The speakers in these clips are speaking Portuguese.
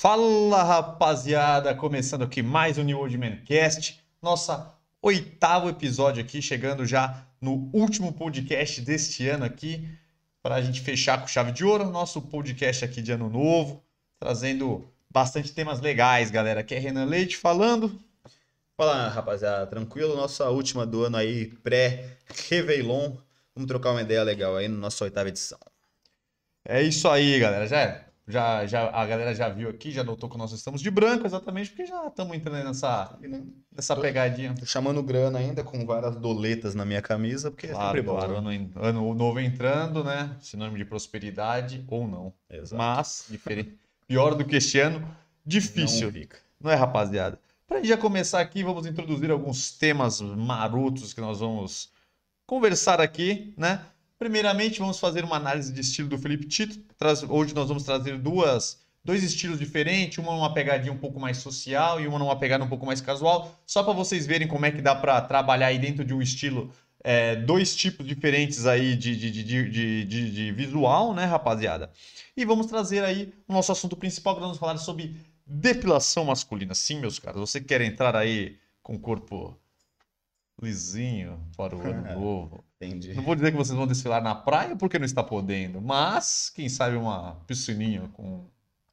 Fala rapaziada, começando aqui mais um New Old Man Cast, nossa oitavo episódio aqui, chegando já no último podcast deste ano aqui, para a gente fechar com chave de ouro, nosso podcast aqui de ano novo, trazendo bastante temas legais, galera. Aqui é Renan Leite falando. Fala rapaziada, tranquilo? Nossa última do ano aí, pré-Réveillon. Vamos trocar uma ideia legal aí na nossa oitava edição. É isso aí, galera. Já é. Já, já, a galera já viu aqui, já notou que nós estamos de branco, exatamente porque já estamos entrando nessa, nessa Tô- pegadinha. Tô chamando grana ainda com várias doletas na minha camisa, porque é Claro, sempre bom. claro, ano, en- ano novo entrando, né? Sinônimo de prosperidade ou não. Exato. Mas, diferente, pior do que este ano, difícil. Não. Não é, rapaziada? Gente já começar aqui, vamos introduzir alguns temas marotos que nós vamos conversar aqui, né? Primeiramente, vamos fazer uma análise de estilo do Felipe Tito. Hoje nós vamos trazer duas, dois estilos diferentes, uma numa pegadinha um pouco mais social e uma numa pegada um pouco mais casual, só para vocês verem como é que dá para trabalhar aí dentro de um estilo, é, dois tipos diferentes aí de, de, de, de, de- de- de visual, né, rapaziada? E vamos trazer aí o nosso assunto principal, que nós vamos falar sobre depilação masculina. Sim, meus caros, você quer entrar aí com o corpo lisinho para o ano novo? Entendi. Não vou dizer que vocês vão desfilar na praia porque não está podendo, mas quem sabe uma piscininha com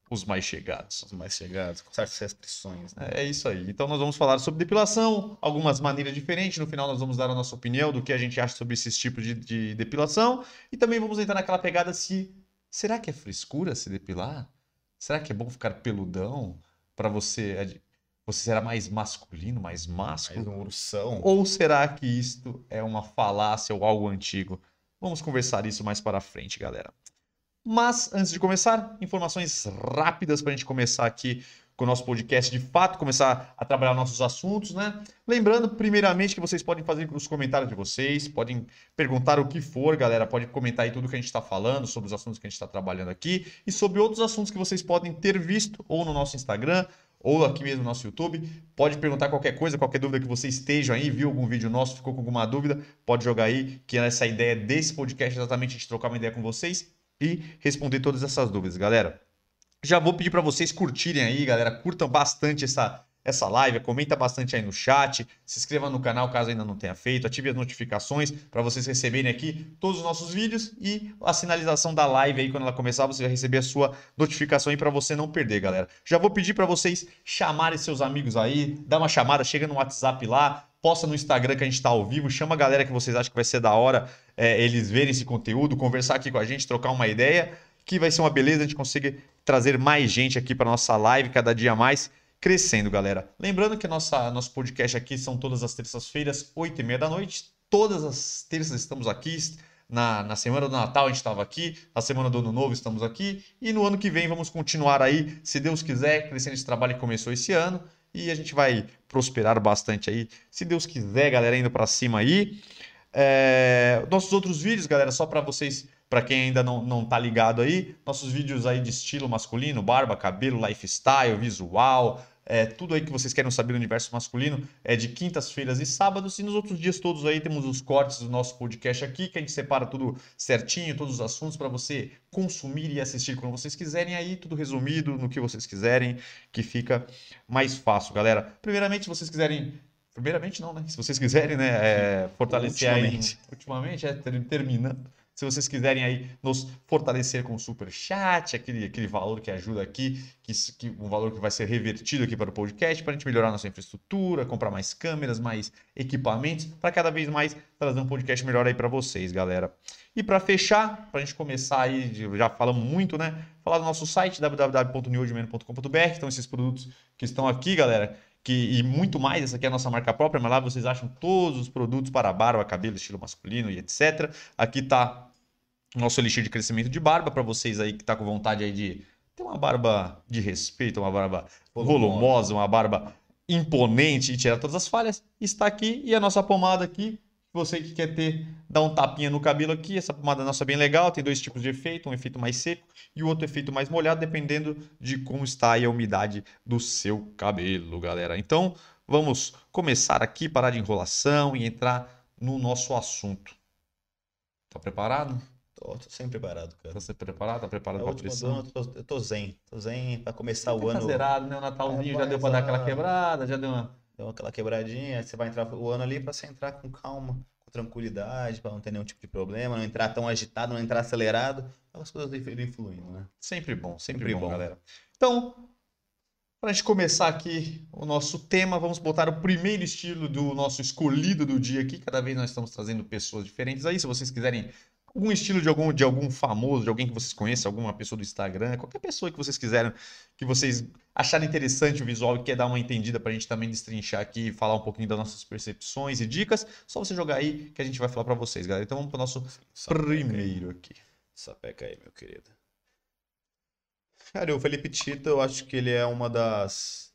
os mais chegados. Os mais chegados, com certas restrições, né? É isso aí. Então nós vamos falar sobre depilação, algumas maneiras diferentes. No final nós vamos dar a nossa opinião do que a gente acha sobre esses tipos de, de depilação e também vamos entrar naquela pegada se será que é frescura se depilar? Será que é bom ficar peludão para você você será mais masculino, mais másculo? Mais um ursão. Ou será que isto é uma falácia ou algo antigo? Vamos conversar isso mais para frente, galera. Mas, antes de começar, informações rápidas para a gente começar aqui com o nosso podcast de fato, começar a trabalhar nossos assuntos, né? Lembrando, primeiramente, que vocês podem fazer os comentários de vocês, podem perguntar o que for, galera, pode comentar aí tudo que a gente está falando, sobre os assuntos que a gente está trabalhando aqui e sobre outros assuntos que vocês podem ter visto ou no nosso Instagram ou aqui mesmo no nosso YouTube. Pode perguntar qualquer coisa, qualquer dúvida que vocês estejam aí, viu algum vídeo nosso, ficou com alguma dúvida, pode jogar aí, que essa ideia desse podcast é exatamente gente trocar uma ideia com vocês e responder todas essas dúvidas, galera. Já vou pedir para vocês curtirem aí, galera, curtam bastante essa essa live, comenta bastante aí no chat, se inscreva no canal caso ainda não tenha feito, ative as notificações para vocês receberem aqui todos os nossos vídeos e a sinalização da live aí quando ela começar, você vai receber a sua notificação aí para você não perder, galera. Já vou pedir para vocês chamarem seus amigos aí, dá uma chamada, chega no WhatsApp lá, posta no Instagram que a gente está ao vivo, chama a galera que vocês acham que vai ser da hora é, eles verem esse conteúdo, conversar aqui com a gente, trocar uma ideia, que vai ser uma beleza a gente conseguir trazer mais gente aqui para nossa live cada dia mais crescendo, galera. Lembrando que nossa nosso podcast aqui são todas as terças-feiras, 8 e meia da noite. Todas as terças estamos aqui. Na, na semana do Natal a gente estava aqui, na semana do Ano Novo estamos aqui, e no ano que vem vamos continuar aí, se Deus quiser, crescendo esse trabalho que começou esse ano, e a gente vai prosperar bastante aí, se Deus quiser, galera, indo para cima aí. É, nossos outros vídeos, galera, só para vocês, para quem ainda não, não tá ligado aí, nossos vídeos aí de estilo masculino, barba, cabelo, lifestyle, visual, é, tudo aí que vocês querem saber do universo masculino é de quintas-feiras e sábados, e nos outros dias todos aí temos os cortes do nosso podcast aqui, que a gente separa tudo certinho, todos os assuntos para você consumir e assistir quando vocês quiserem aí, tudo resumido no que vocês quiserem, que fica mais fácil, galera. Primeiramente, se vocês quiserem Primeiramente não, né? Se vocês quiserem, né, é, fortalecer Ultimamente. aí, ultimamente, é, ter- terminando. Se vocês quiserem aí nos fortalecer com o super chat, aquele, aquele valor que ajuda aqui, que, que um valor que vai ser revertido aqui para o podcast, para a gente melhorar nossa infraestrutura, comprar mais câmeras, mais equipamentos, para cada vez mais trazer um podcast melhor aí para vocês, galera. E para fechar, para a gente começar aí, já falamos muito, né? Falar do nosso site www.newordman.com.br, então esses produtos que estão aqui, galera, que, e muito mais, essa aqui é a nossa marca própria, mas lá vocês acham todos os produtos para barba, cabelo, estilo masculino e etc. Aqui tá o nosso elixir de crescimento de barba para vocês aí que tá com vontade aí de ter uma barba de respeito, uma barba volumosa, uma barba imponente e tirar todas as falhas. Está aqui e a nossa pomada aqui. Você que quer ter, dar um tapinha no cabelo aqui, essa pomada nossa é bem legal, tem dois tipos de efeito, um efeito mais seco e o outro efeito mais molhado, dependendo de como está aí a umidade do seu cabelo, galera. Então, vamos começar aqui, parar de enrolação e entrar no nosso assunto. Tá preparado? Tô Tô, sempre preparado, cara. Tá se preparado? Tá preparado pra pressão? eu tô, eu tô zen. Tô zen pra começar o Tá ano. zerado, né? O Natalzinho É, já deu pra dar aquela quebrada, já deu uma... Deu aquela quebradinha, você vai entrar o ano ali pra você entrar com calma, com tranquilidade, pra não ter nenhum tipo de problema, não entrar tão agitado, não entrar acelerado. Aquelas coisas influindo, né? Sempre bom, sempre, Sempre bom, bom. galera. Então, para a gente começar aqui o nosso tema, vamos botar o primeiro estilo do nosso escolhido do dia aqui. Cada vez nós estamos trazendo pessoas diferentes aí. Se vocês quiserem algum estilo de algum, de algum famoso, de alguém que vocês conheçam, alguma pessoa do Instagram, qualquer pessoa que vocês quiserem, que vocês acharem interessante o visual e quer dar uma entendida para a gente também destrinchar aqui e falar um pouquinho das nossas percepções e dicas, só você jogar aí que a gente vai falar para vocês, galera. Então vamos para o nosso Sapeca aí. primeiro aqui. Sapeca aí, meu querido. Cara, o Felipe Tito, eu acho que ele é uma das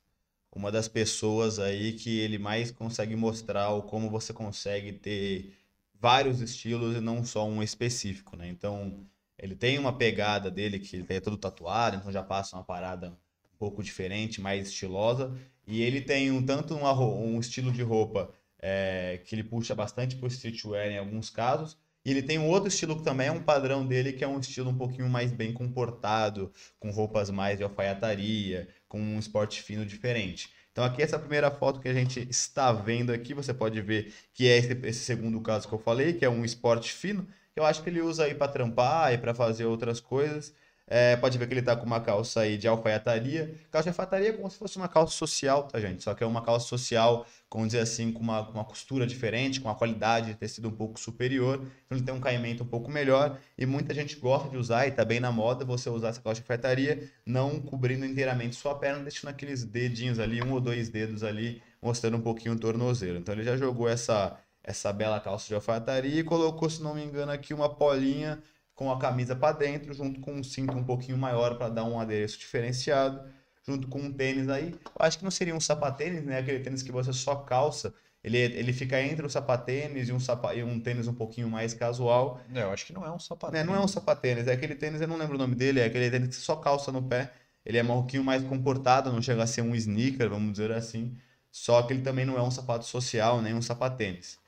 uma das pessoas aí que ele mais consegue mostrar o como você consegue ter vários estilos e não só um específico, né? Então, ele tem uma pegada dele que ele é todo tatuado, então já passa uma parada um pouco diferente, mais estilosa. E ele tem um tanto uma um estilo de roupa é, que ele puxa bastante pro streetwear em alguns casos. E ele tem um outro estilo que também é um padrão dele, que é um estilo um pouquinho mais bem comportado, com roupas mais de alfaiataria, com um esporte fino diferente. Então aqui essa primeira foto que a gente está vendo aqui, você pode ver que é esse, esse segundo caso que eu falei, que é um esporte fino, que eu acho que ele usa aí para trampar e para fazer outras coisas. É, pode ver que ele tá com uma calça aí de alfaiataria. Calça de alfaiataria é como se fosse uma calça social, tá, gente? Só que é uma calça social, vamos dizer assim, com uma, uma costura diferente, com uma qualidade de tecido um pouco superior. Então ele tem um caimento um pouco melhor. E muita gente gosta de usar, e tá bem na moda, você usar essa calça de alfaiataria, não cobrindo inteiramente sua perna, deixando aqueles dedinhos ali, um ou dois dedos ali, mostrando um pouquinho o tornozelo. Então ele já jogou essa, essa bela calça de alfaiataria e colocou, se não me engano, aqui uma polinha com a camisa para dentro, junto com um cinto um pouquinho maior para dar um adereço diferenciado, junto com um tênis aí. Eu acho que não seria um sapatênis, né? Aquele tênis que você só calça. Ele, ele fica entre o sapatênis e um, sapa, e um tênis um pouquinho mais casual. É, eu acho que não é um sapato. Né? Não é um sapatênis, é aquele tênis, eu não lembro o nome dele, é aquele tênis que você só calça no pé. Ele é um pouquinho mais comportado, não chega a ser um sneaker, vamos dizer assim. Só que ele também não é um sapato social, nem um sapatênis.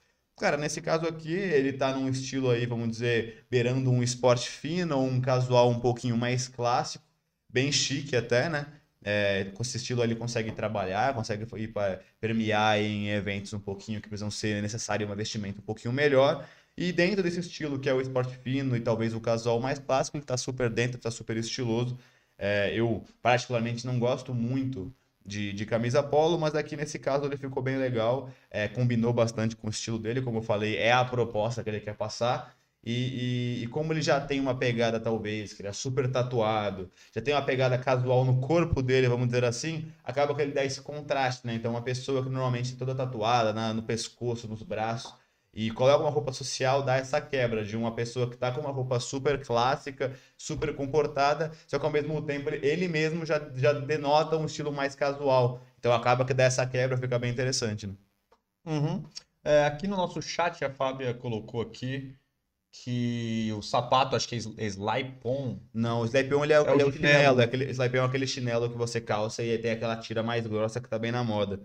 Cara, nesse caso aqui, ele tá num estilo aí, vamos dizer, beirando um esporte fino ou um casual um pouquinho mais clássico, bem chique até, né? É, com esse estilo ele consegue trabalhar, consegue ir para permear em eventos um pouquinho que precisam ser necessário uma vestimenta um pouquinho melhor. E dentro desse estilo que é o esporte fino e talvez o casual mais clássico, ele tá super dentro, tá super estiloso. É, eu particularmente não gosto muito de, de camisa polo, mas aqui nesse caso ele ficou bem legal, é, combinou bastante com o estilo dele, como eu falei, é a proposta que ele quer passar. E, e, e como ele já tem uma pegada, talvez, que ele é super tatuado, já tem uma pegada casual no corpo dele, vamos dizer assim, acaba que ele dá esse contraste, né? Então, uma pessoa que normalmente é toda tatuada na- no pescoço, nos braços, e coloca uma roupa social, dá essa quebra de uma pessoa que tá com uma roupa super clássica, super comportada, só que ao mesmo tempo ele- mesmo já, já denota um estilo mais casual. Então acaba que dá essa quebra, fica bem interessante, né? Uhum. É, aqui no nosso chat, a Fábia colocou aqui que o sapato, acho que é é slide-on. Não, o slap-on ele é, É o ele é o chinelo. chinelo, é aquele, slap-on é aquele chinelo que você calça e tem aquela tira mais grossa que tá bem na moda.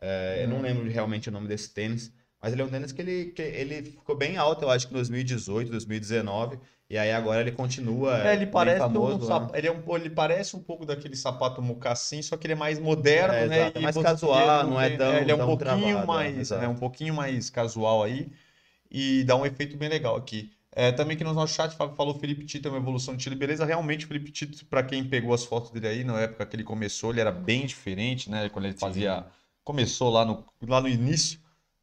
É, Eu não Hum. lembro realmente o nome desse tênis, mas ele é um tênis que ele, que ele ficou bem alto, eu acho que em 2018, 2019, e aí agora ele continua É, ele parece famoso, um né? sap- ele, é um, ele parece um pouco daquele sapato mocassim, só que ele é mais moderno, É, né? é mais casual, não é tem- tão- ele é um pouquinho travado, é, mais, exato. é um pouquinho mais casual aí e dá um efeito bem legal aqui. É, também que no nosso chat, falou Felipe Tito é uma evolução de estilo, beleza? Realmente, o Felipe Tito, para quem pegou as fotos dele aí, na época que ele começou, ele era bem diferente, né? Quando ele fazia. Começou lá no, lá no início,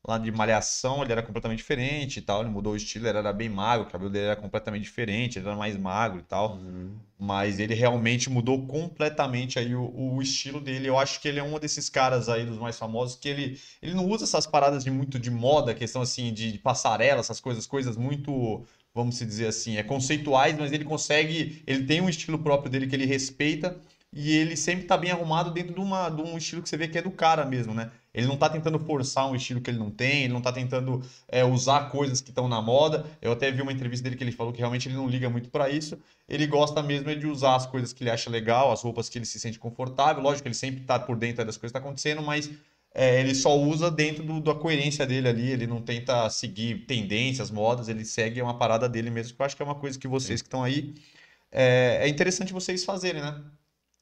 lá de malhação, ele era completamente diferente e tal. Ele mudou o estilo, ele era bem magro, o cabelo dele era completamente diferente, ele era mais magro e tal. Uhum. Mas ele realmente mudou completamente aí o, o estilo dele. Eu acho que ele é um desses caras aí dos mais famosos que ele, ele não usa essas paradas de muito de moda, questão assim de passarela, essas coisas, coisas muito, vamos se dizer assim, é conceituais, mas ele consegue, ele tem um estilo próprio dele que ele respeita e ele sempre tá bem arrumado dentro de, uma, de um estilo que você vê que é do cara mesmo, né? Ele não tá tentando forçar um estilo que ele não tem, ele não tá tentando é, usar coisas que estão na moda. Eu até vi uma entrevista dele que ele falou que realmente ele não liga muito pra isso ele gosta mesmo é de usar as coisas que ele acha legal, as roupas que ele se sente confortável. Lógico que ele sempre tá por dentro das coisas que tá acontecendo, mas é, ele só usa dentro do- da coerência dele ali, ele não tenta seguir tendências, modas, ele segue uma parada dele mesmo, que eu acho que é uma coisa que vocês que estão aí, é, é interessante vocês fazerem, né?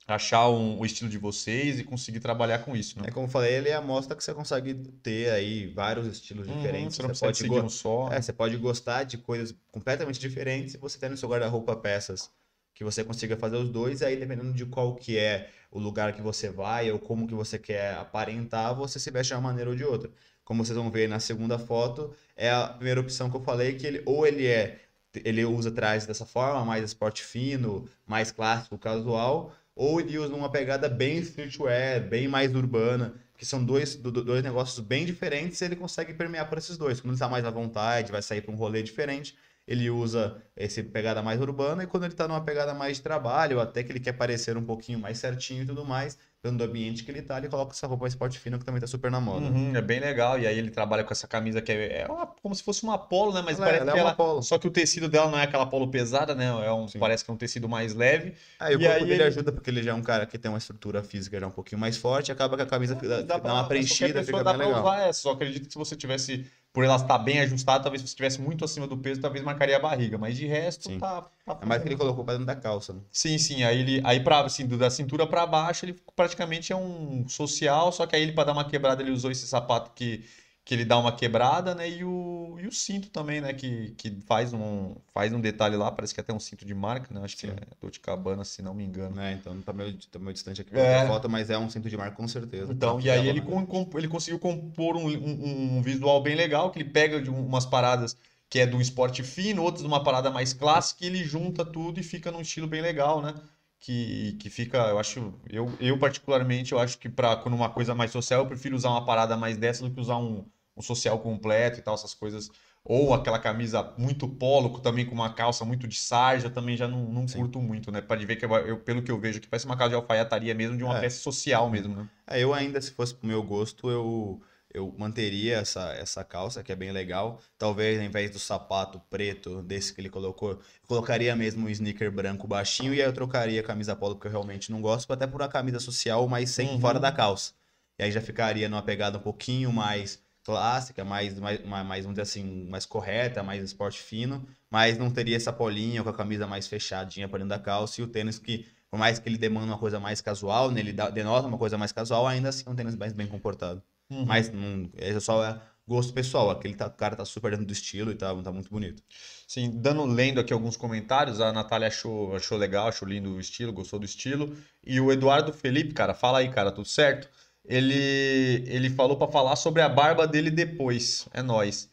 Achar um- o estilo de vocês e conseguir trabalhar com isso, né? É como eu falei, ele é a mostra que você consegue ter aí vários estilos Uhum, diferentes. você não Você pode, seguir go- um só. é, você pode gostar de coisas completamente diferentes e você tem no seu guarda-roupa peças que você consiga fazer os dois, aí dependendo de qual que é o lugar que você vai ou como que você quer aparentar, você se veste de uma maneira ou de outra. Como vocês vão ver na segunda foto, é a primeira opção que eu falei, que ele ou ele é ele usa trajes dessa forma, mais esporte fino, mais clássico, casual, ou ele usa uma pegada bem streetwear, bem mais urbana, que são dois, do- do- dois negócios bem diferentes, ele consegue permear por esses dois. Quando ele está mais à vontade, vai sair para um rolê diferente, ele usa esse pegada mais urbana, e quando ele está numa pegada mais de trabalho, até que ele quer parecer um pouquinho mais certinho e tudo mais, dentro do ambiente que ele tá, ele coloca essa roupa esporte fino que também tá super na moda. Uhum, é bem legal. E aí ele trabalha com essa camisa que é, é uma- como se fosse uma polo, né? Mas Ela é- parece ela é que uma ela. polo. Só que o tecido dela não é aquela polo pesada, né? É um, Sim. parece que é um tecido mais leve. Aí o E corpo aí dele ele- ajuda porque ele já é um cara que tem uma estrutura física já um pouquinho mais forte, acaba que a camisa dá, dá pra- uma preenchida, fica dá bem pra legal. usar essa. Só acredito que se você tivesse, por ela estar bem ajustada, talvez se estivesse muito acima do peso, talvez marcaria a barriga. Mas de resto, Sim. tá. tá É mais que ele colocou pra dentro da calça, né? Sim, sim. Aí ele, aí pra, assim, da cintura pra baixo, ele praticamente é um social, só que aí ele pra dar uma quebrada ele usou esse sapato que, que ele dá uma quebrada, né? E o, e o cinto também, né? Que, que faz um faz um detalhe lá, parece que é até um cinto de marca, né? Acho que Sim. é Dolce se não me engano. né? Então tá meio, tá meio distante aqui É. da foto, mas é um cinto de marca com certeza. Então, e aí ele, com- com- ele conseguiu compor um, um- um visual bem legal, que ele pega de um- umas paradas que é de um esporte fino, outras de uma parada mais clássica, e ele junta tudo e fica num estilo bem legal, né? Que, que fica, eu acho, eu, eu particularmente, eu acho que para quando uma coisa mais social, eu prefiro usar uma parada mais dessa do que usar um, um social completo e tal, essas coisas. Ou aquela camisa muito polo, também com uma calça muito de sarja, também já não, não Sim. curto muito, né? Pode ver que eu, eu- pelo que eu vejo aqui, parece uma casa de alfaiataria mesmo, de uma É. peça social mesmo, né? É, eu ainda, se fosse pro meu gosto, eu, eu manteria essa, essa calça, que é bem legal. Talvez, ao invés do sapato preto desse que ele colocou, eu colocaria mesmo um sneaker branco baixinho e aí eu trocaria a camisa polo, porque eu realmente não gosto, até por uma camisa social, mas sem Uhum. fora da calça. E aí já ficaria numa pegada um pouquinho mais clássica, mais, mais, mais, vamos dizer assim, mais correta, mais esporte fino, mas não teria essa polinha com a camisa mais fechadinha para dentro da calça e o tênis que, por mais que ele demanda uma coisa mais casual, né, ele dá- denota uma coisa mais casual, ainda assim é um tênis mais bem comportado. Uhum. Mas não, esse só é gosto pessoal, aquele tá, o cara tá super dentro do estilo e tá, tá muito bonito. Sim, dando, lendo aqui alguns comentários, a Natália achou, achou legal, achou lindo o estilo, gostou do estilo. E o Eduardo Felipe, cara, fala aí, cara, tudo certo? Ele, ele falou pra falar sobre a barba dele depois. É nóis.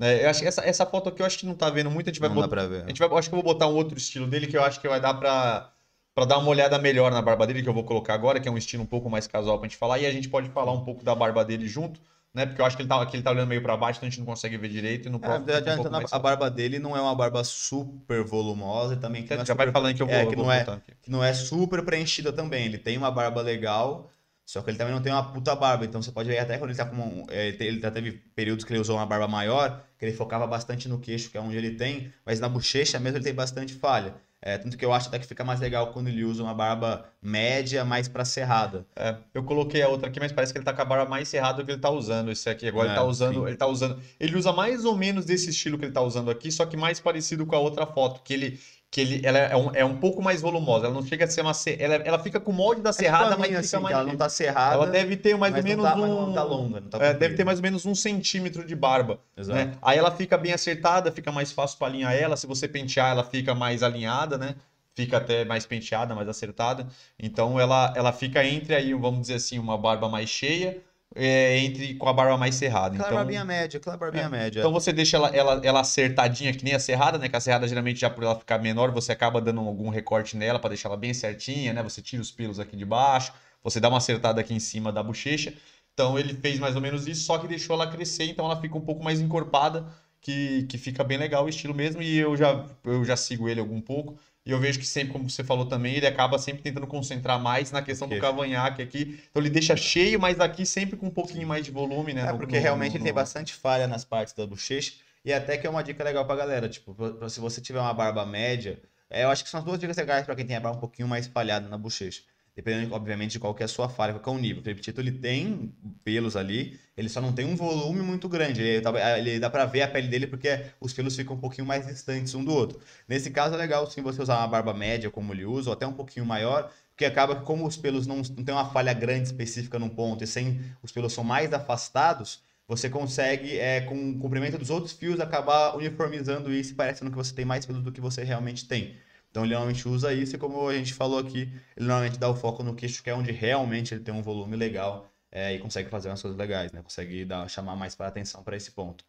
É, eu acho que essa, essa foto aqui eu acho que não tá vendo muito, a gente vai não dá botar, pra ver. a gente vai, acho que eu vou botar um outro estilo dele que eu acho que vai dar pra, pra dar uma olhada melhor na barba dele, que eu vou colocar agora, que é um estilo um pouco mais casual pra gente falar, e a gente pode falar um pouco da barba dele junto, né? Porque eu acho que ele tá, que ele tá olhando meio pra baixo, então a gente não consegue ver direito, e no É, próximo um a barba dele não é uma barba super volumosa e também que não é já vai super- falando que eu vou, é, eu que vou não é, que não é super preenchida também. Ele tem uma barba legal, só que ele também não tem uma puta barba. Então você pode ver até quando ele tá com. um- é, ele ele já teve períodos que ele usou uma barba maior, que ele focava bastante no queixo, que é onde ele tem, mas na bochecha mesmo ele tem bastante falha. É, tanto que eu acho até que fica mais legal quando ele usa uma barba média, mais pra cerrada. É, eu coloquei a outra aqui, mas parece que ele tá com a barba mais cerrada do que ele tá usando. Esse aqui agora ele É, tá usando, sim. ele tá usando. Ele usa mais ou menos desse estilo que ele tá usando aqui, só que mais parecido com a outra foto, que ele que ele ela é um, é um pouco mais volumosa. Ela não chega a ser uma ela, ela fica com o molde da mas Tipo a minha, fica assim, mais ela não tá cerrada, ela deve ter mais ou mas menos tá- mas um não tá longa, não tá é, deve ter mais ou menos um centímetro de barba. Exato. né? Aí ela fica bem acertada, fica mais fácil para alinhar ela. Se você pentear, ela fica mais alinhada, né? Fica até mais penteada, mais acertada. Então ela, ela fica entre aí, vamos dizer assim, uma barba mais cheia, é, entre com a barba mais cerrada. Aquela Então, barbinha média, aquela barbinha É. média. então você deixa ela, ela, ela acertadinha, que nem a serrada, né? Que a serrada geralmente já por ela ficar menor, você acaba dando algum recorte nela para deixar ela bem certinha, né? Você tira os pelos aqui de baixo, você dá uma acertada aqui em cima da bochecha. Então ele fez mais ou menos isso, só que deixou ela crescer, então ela fica um pouco mais encorpada, que, que fica bem legal o estilo mesmo. E eu já, eu já sigo ele algum pouco. E eu vejo que sempre, como você falou também, ele acaba sempre tentando concentrar mais na questão do cavanhaque aqui. Então ele deixa cheio, mas aqui sempre com um pouquinho mais de volume, né? É, no- porque no- realmente ele tem no- bastante falha nas partes da bochecha. E até que é uma dica legal pra galera. Tipo, se você tiver uma barba média, é, eu acho que são as duas dicas legais pra quem tem a barba um pouquinho mais falhada na bochecha. Dependendo, obviamente, de qual que é a sua falha, qual é o nível. O Felipe ele tem pelos ali, ele só não tem um volume muito grande. Ele, ele dá pra ver a pele dele porque os pelos ficam um pouquinho mais distantes um do outro. Nesse caso, é legal sim você usar uma barba média, como ele usa, ou até um pouquinho maior, porque acaba que como os pelos não, não tem uma falha grande específica num ponto, e sem os pelos são mais afastados, você consegue, é, com o comprimento dos outros fios, acabar uniformizando isso parecendo que você tem mais pelos do que você realmente tem. Então ele normalmente usa isso e como a gente falou aqui, ele normalmente dá o foco no queixo, que é onde realmente ele tem um volume legal é, e consegue fazer umas coisas legais, né? Consegue dar, chamar mais para atenção para esse ponto.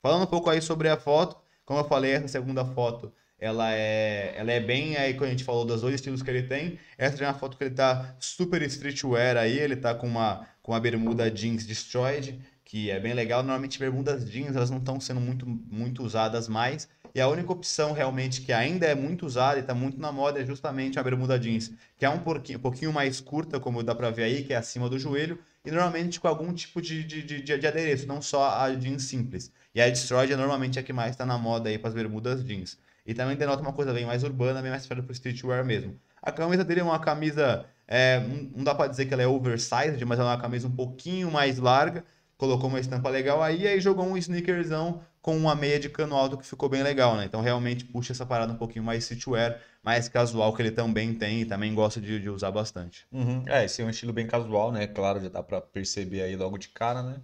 Falando um pouco aí sobre a foto, como eu falei, essa segunda foto ela é, ela é bem aí quando a gente falou dos dois estilos que ele tem. Essa é uma foto que ele tá super streetwear aí, ele tá com uma com uma bermuda jeans destroyed, que é bem legal. Normalmente bermudas jeans elas não estão sendo muito muito usadas mais. E a única opção realmente que ainda é muito usada e está muito na moda é justamente a bermuda jeans, que é um pouquinho, um pouquinho mais curta, como dá para ver aí, que é acima do joelho, e normalmente com algum tipo de, de, de, de adereço, não só a jeans simples. E a Destroyed é normalmente a que mais está na moda aí para as bermudas jeans. E também denota uma coisa bem mais urbana, bem mais para o streetwear mesmo. A camisa dele é uma camisa, é, não dá para dizer que ela é oversized, mas ela é uma camisa um pouquinho mais larga. Colocou uma estampa legal aí, e aí jogou um sneakerzão com uma meia de cano alto que ficou bem legal, né? Então realmente puxa essa parada um pouquinho mais streetwear, mais casual que ele também tem e também gosta de, de usar bastante. Uhum. É, esse é um estilo bem casual, né? Claro, já dá para perceber aí logo de cara, né?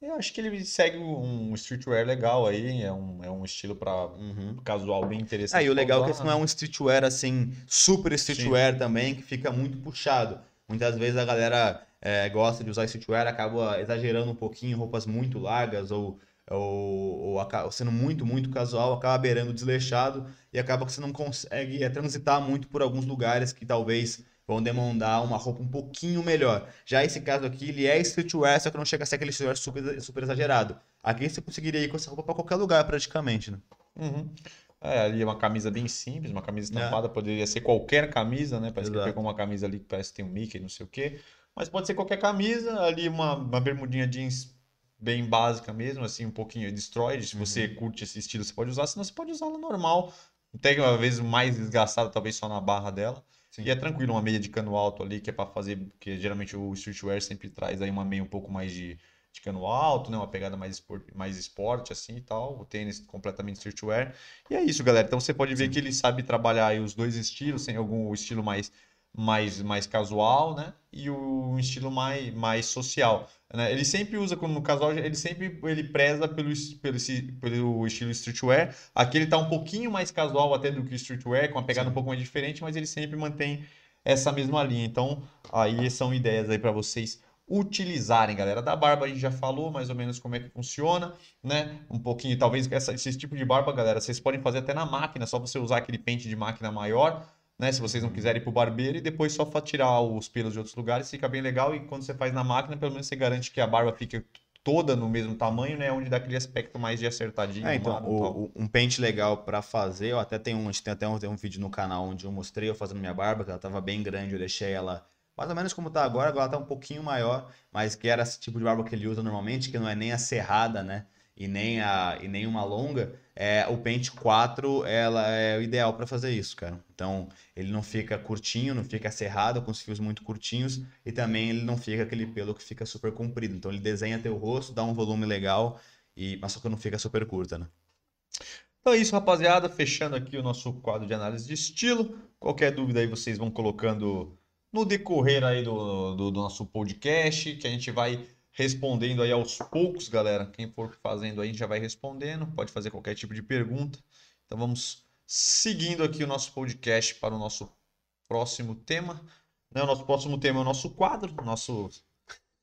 Eu acho que ele segue um streetwear legal aí, é um, é um estilo para uhum. casual bem interessante. Ah, e o legal é que esse não é um streetwear assim, super streetwear Sim. também, que fica muito puxado. Muitas vezes a galera é, gosta de usar streetwear, acaba exagerando um pouquinho, roupas muito largas ou, ou, ou, sendo muito, muito casual, acaba beirando desleixado e acaba que você não consegue é, transitar muito por alguns lugares que talvez vão demandar uma roupa um pouquinho melhor. Já esse caso aqui, ele é streetwear, só que não chega a ser aquele streetwear super, super exagerado. Aqui você conseguiria ir com essa roupa para qualquer lugar, praticamente, né? Uhum. É, ali é uma camisa bem simples, uma camisa estampada, é. poderia ser qualquer camisa, né? Parece Exato. que pegou uma camisa ali que parece que tem um Mickey, não sei o quê. Mas pode ser qualquer camisa, ali uma, uma bermudinha jeans bem básica mesmo, assim, um pouquinho destroyed. Se você uhum. curte esse estilo, você pode usar, senão você pode usá-la normal. Até uma vez mais desgastada, talvez só na barra dela. Sim. E é tranquilo, uma meia de cano alto ali, que é para fazer, porque geralmente o streetwear sempre traz aí uma meia um pouco mais de, de cano alto, né? Uma pegada mais esporte, mais esporte assim e tal. O tênis completamente streetwear. E é isso, galera. Então você pode ver Sim. que ele sabe trabalhar aí os dois estilos, tem algum estilo mais mais, mais casual, né? E o estilo mais, mais social. Né? Ele sempre usa, quando no casual, ele sempre ele preza pelo, pelo, pelo estilo streetwear. Aqui ele tá um pouquinho mais casual até do que streetwear, com uma pegada Sim. um pouco mais diferente, mas ele sempre mantém essa mesma linha. Então, aí são ideias aí para vocês utilizarem, galera. Da barba a gente já falou mais ou menos como é que funciona, né? Um pouquinho, talvez essa, esse tipo de barba, galera, vocês podem fazer até na máquina, só você usar aquele pente de máquina maior, né? Se vocês não quiserem ir pro barbeiro e depois só tirar os pelos de outros lugares, fica bem legal. E quando você faz na máquina, pelo menos você garante que a barba fique toda no mesmo tamanho, né? Onde dá aquele aspecto mais de acertadinho. É, então, o, um pente legal para fazer, eu até tenho um, tem até um, tem um vídeo no canal onde eu mostrei eu fazendo minha barba, que ela tava bem grande, eu deixei ela mais ou menos como tá agora, agora ela tá um pouquinho maior, mas que era esse tipo de barba que ele usa normalmente, que não é nem a serrada, né? E nem, a, e nem uma longa é, o Pente 4 ela é o ideal para fazer isso, cara. Então, ele não fica curtinho, não fica cerrado, com os fios muito curtinhos, e também ele não fica aquele pelo que fica super comprido. Então, ele desenha teu rosto, dá um volume legal, e mas só que não fica super curta, né? Então é isso, rapaziada. Fechando aqui o nosso quadro de análise de estilo. Qualquer dúvida aí vocês vão colocando no decorrer aí do, do, do nosso podcast, que a gente vai respondendo aí aos poucos, galera. Quem for fazendo aí já vai respondendo, pode fazer qualquer tipo de pergunta. Então vamos seguindo aqui o nosso podcast para o nosso próximo tema. Né? O nosso próximo tema é o nosso quadro, nosso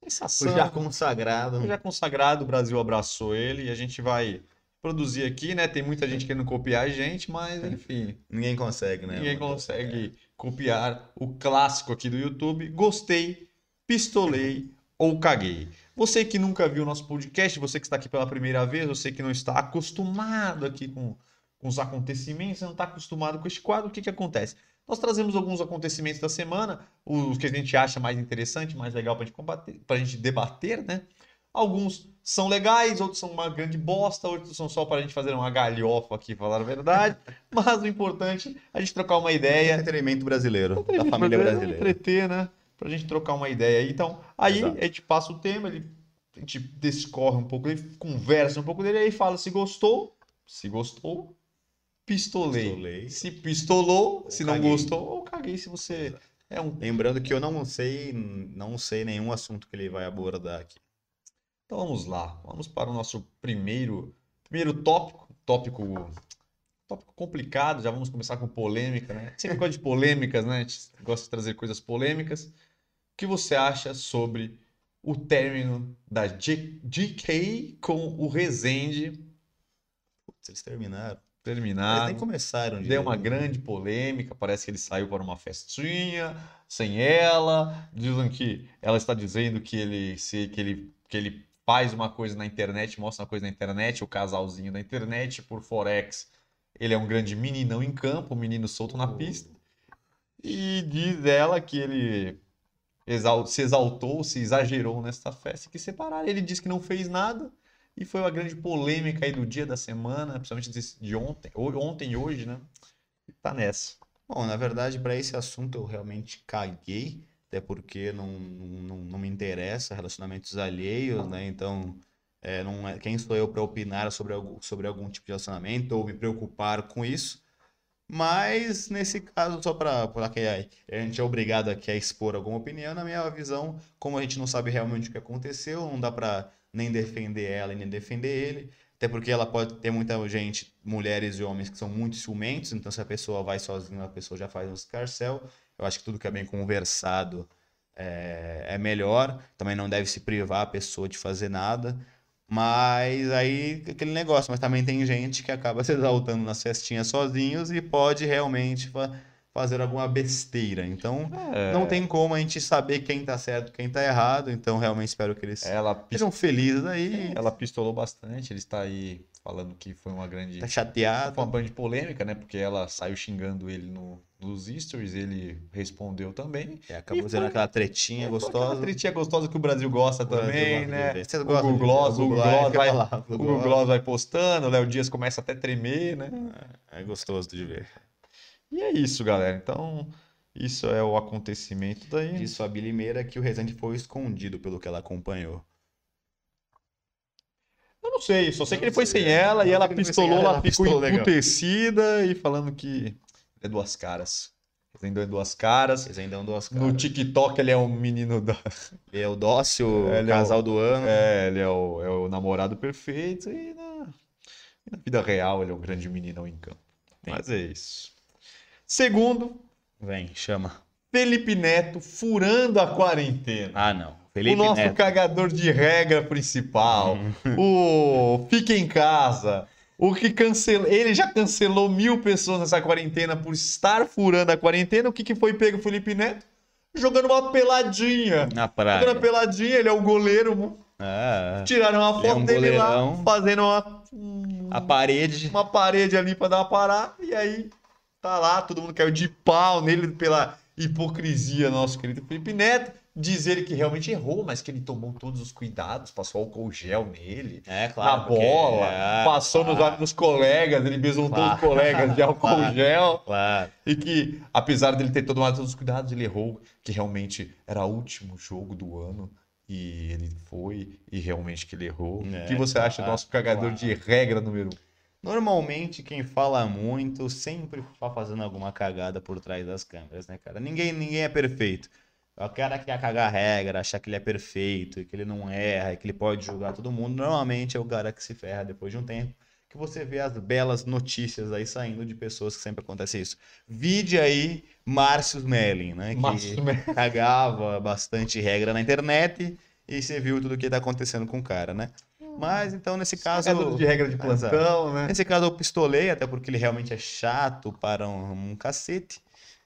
sensação. O já consagrado. O já consagrado, o Brasil abraçou ele e a gente vai produzir aqui, né? Tem muita gente querendo copiar a gente, mas enfim. Ninguém consegue, né? Ninguém consegue é. copiar o clássico aqui do YouTube. Gostei, pistolei, ou caguei. Você que nunca viu o nosso podcast, você que está aqui pela primeira vez, você que não está acostumado aqui com, com os acontecimentos, não está acostumado com este quadro, o que, que acontece? Nós trazemos alguns acontecimentos da semana, os que a gente acha mais interessante, mais legal para a gente, gente debater, né? Alguns são legais, outros são uma grande bosta, outros são só pra gente fazer uma galhofa aqui, falar a verdade. Mas o importante é a gente trocar uma ideia. Entretenimento brasileiro, da Entretenimento família brasileiro, brasileira. Entreter, né? Pra gente trocar uma ideia aí. Então, aí Exato. a gente passa o tema, ele, a gente discorre um pouco, ele conversa um pouco dele, aí fala se gostou. Se gostou, pistolei. Pistolei. Se pistolou, Ou se não caguei. gostou, ou caguei se você é um. Lembrando que eu não sei, não sei nenhum assunto que ele vai abordar aqui. Então vamos lá, vamos para o nosso primeiro, primeiro tópico, tópico, tópico complicado, já vamos começar com polêmica, né? Sempre gosta de polêmicas, né? A gente gosta de trazer coisas polêmicas. O que você acha sobre o término da GK com o Rezende Putz, eles terminaram. Eles terminar? nem começaram Deu direito. uma grande polêmica, parece que ele saiu para uma festinha sem ela. Dizem que ela está dizendo que ele se que ele que ele faz uma coisa na internet, mostra uma coisa na internet, o casalzinho da internet por forex. Ele é um grande meninão em campo, um menino solto na pista. E diz ela que ele se exaltou, se exagerou nesta festa que separaram. Ele disse que não fez nada. E foi uma grande polêmica aí do dia da semana, principalmente de ontem, ontem e hoje, né? Tá nessa. Bom, na verdade, para esse assunto eu realmente caguei, até porque não, não, não me interessa relacionamentos alheios, né? Então, é, não é, quem sou eu para opinar sobre algum, sobre algum tipo de relacionamento ou me preocupar com isso? Mas, nesse caso, só para a gente é obrigado aqui a expor alguma opinião, na minha visão, como a gente não sabe realmente o que aconteceu, não dá para nem defender ela e nem defender ele. Até porque ela pode ter muita gente, mulheres e homens que são muito ciumentos, então se a pessoa vai sozinha, a pessoa já faz um escarcel. Eu acho que tudo que é bem conversado é, é melhor. Também não deve se privar a pessoa de fazer nada. Mas aí aquele negócio, mas também tem gente que acaba se exaltando nas festinhas sozinhos e pode realmente fazer alguma besteira. Então, É, não tem como a gente saber quem tá certo, quem tá errado. Então, realmente espero que eles Ela, pis- sejam felizes aí. ela pistolou bastante, ele está aí falando que foi uma grande. Tá chateado. Foi uma grande polêmica, né? Porque ela saiu xingando ele no, nos stories, ele respondeu também. É, acabou fazendo foi- aquela tretinha Aquela gostosa. tretinha gostosa que o Brasil gosta O Brasil também, gosta de né? Vocês O Google? Gloss, o Google Gloss, é vai. Gloss vai postando, o Léo Dias começa até a tremer, né? É gostoso de ver. E é isso, galera. Então, isso é o acontecimento daí. Disse a Billy Meira que o Rezende foi escondido pelo que ela acompanhou. Eu não sei, só sei que ele foi sem é. ela e ela pistolou, ela, ficou emputecida e falando que é duas caras. Entendeu? É duas caras. Rezendão duas No caras. TikTok ele é o menino da. Ele é o dócil, Ele é casal o- do ano. É, ele é o, é o namorado perfeito e na, e na vida real ele é um grande meninão em campo. Sim. Mas é isso. Segundo, Vem, chama. Felipe Neto furando a quarentena. Ah, não. o Felipe nosso Neto. cagador de regra principal. Hum. o Fica em Casa. O que cancela. Ele já cancelou mil pessoas nessa quarentena por estar furando a quarentena. O que, que foi pego o Felipe Neto? Jogando uma peladinha. Na Jogando praia. uma peladinha, ele é o goleiro. Ah, Tiraram uma é foto um dele lá, goleirão. fazendo uma, a parede. uma parede ali pra dar uma parada. E aí, tá lá, todo mundo caiu de pau nele pela hipocrisia, nosso querido Felipe Neto. Diz ele que realmente errou, mas que ele tomou todos os cuidados, passou álcool gel nele, É, na claro. porque- bola, é, passou nos, claro, nos colegas, ele besuntou Claro. os colegas de álcool Claro. gel. Claro. E que, apesar dele ter tomado todos os cuidados, ele errou, que realmente era o último jogo do ano. E ele foi, e realmente que ele errou. É, o que você acha do nosso cagador de regra número um? Normalmente, quem fala muito sempre tá fazendo alguma cagada por trás das câmeras, né, cara? Ninguém, ninguém é perfeito. O cara que quer cagar regra, achar que ele é perfeito, que ele não erra, que ele pode julgar todo mundo, normalmente é o cara que se ferra depois de um tempo. Que você vê as belas notícias aí saindo de pessoas que sempre acontece isso. Vide aí Márcio Smelling, né? Que Márcio cagava bastante regra na internet e você viu tudo o que tá acontecendo com o cara, né? Mas então, nesse caso. Cagador de regra de plantão, né? Nesse caso eu pistolei, até porque ele realmente é chato para um, um cacete.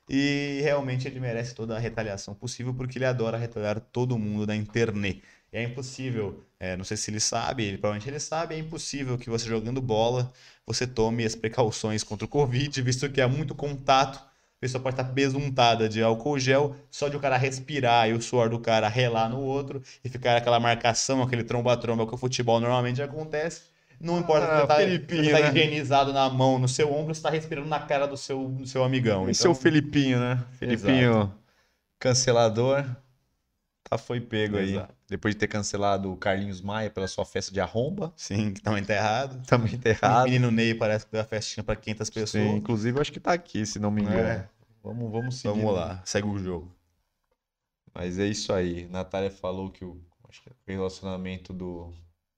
E realmente ele merece toda a retaliação possível, porque ele adora retaliar todo mundo da internet. E é impossível, é, não sei se ele sabe, ele, provavelmente ele sabe, é impossível que você jogando bola, você tome as precauções contra o Covid, visto que há muito contato pessoa pode estar besuntada de álcool gel, só de o cara respirar e o suor do cara relar no outro e ficar aquela marcação, aquele tromba-tromba que o futebol normalmente acontece. Não importa Ah, se você tá, você tá né? higienizado na mão, no seu ombro, você tá respirando na cara do seu, do seu amigão. Esse é o Felipinho, né? Felipinho cancelador. Tá, foi pego aí. Exato. Depois de ter cancelado o Carlinhos Maia pela sua festa de arromba. Sim, que também tá errado. Também tá O errado. menino Ney parece que deu a festinha pra 500 pessoas. Sim, inclusive eu acho que tá aqui, se não me engano. É. Vamos, vamos seguir. Vamos lá, segue o jogo. Mas é isso aí. Natália falou que o, que o relacionamento do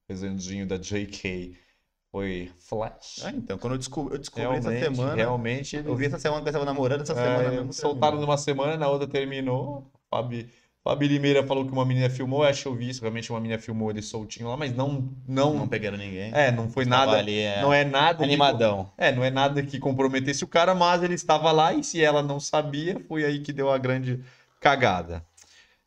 Rezandinho da JK foi flash. Ah, então, quando eu descobri, eu descobri essa semana, realmente eu vi essa semana que eu tava namorando, essa semana É, mesmo. soltaram numa semana, na outra terminou. Fabi, Fabi Limeira falou que uma menina filmou, acho que eu vi isso, realmente uma menina filmou ele soltinho lá, mas não, não, Não pegaram ninguém. é, não foi Tava nada, ali, é, não é nada que- animadão. é, não é nada que comprometesse o cara, mas ele estava lá e se ela não sabia, foi aí que deu a grande cagada.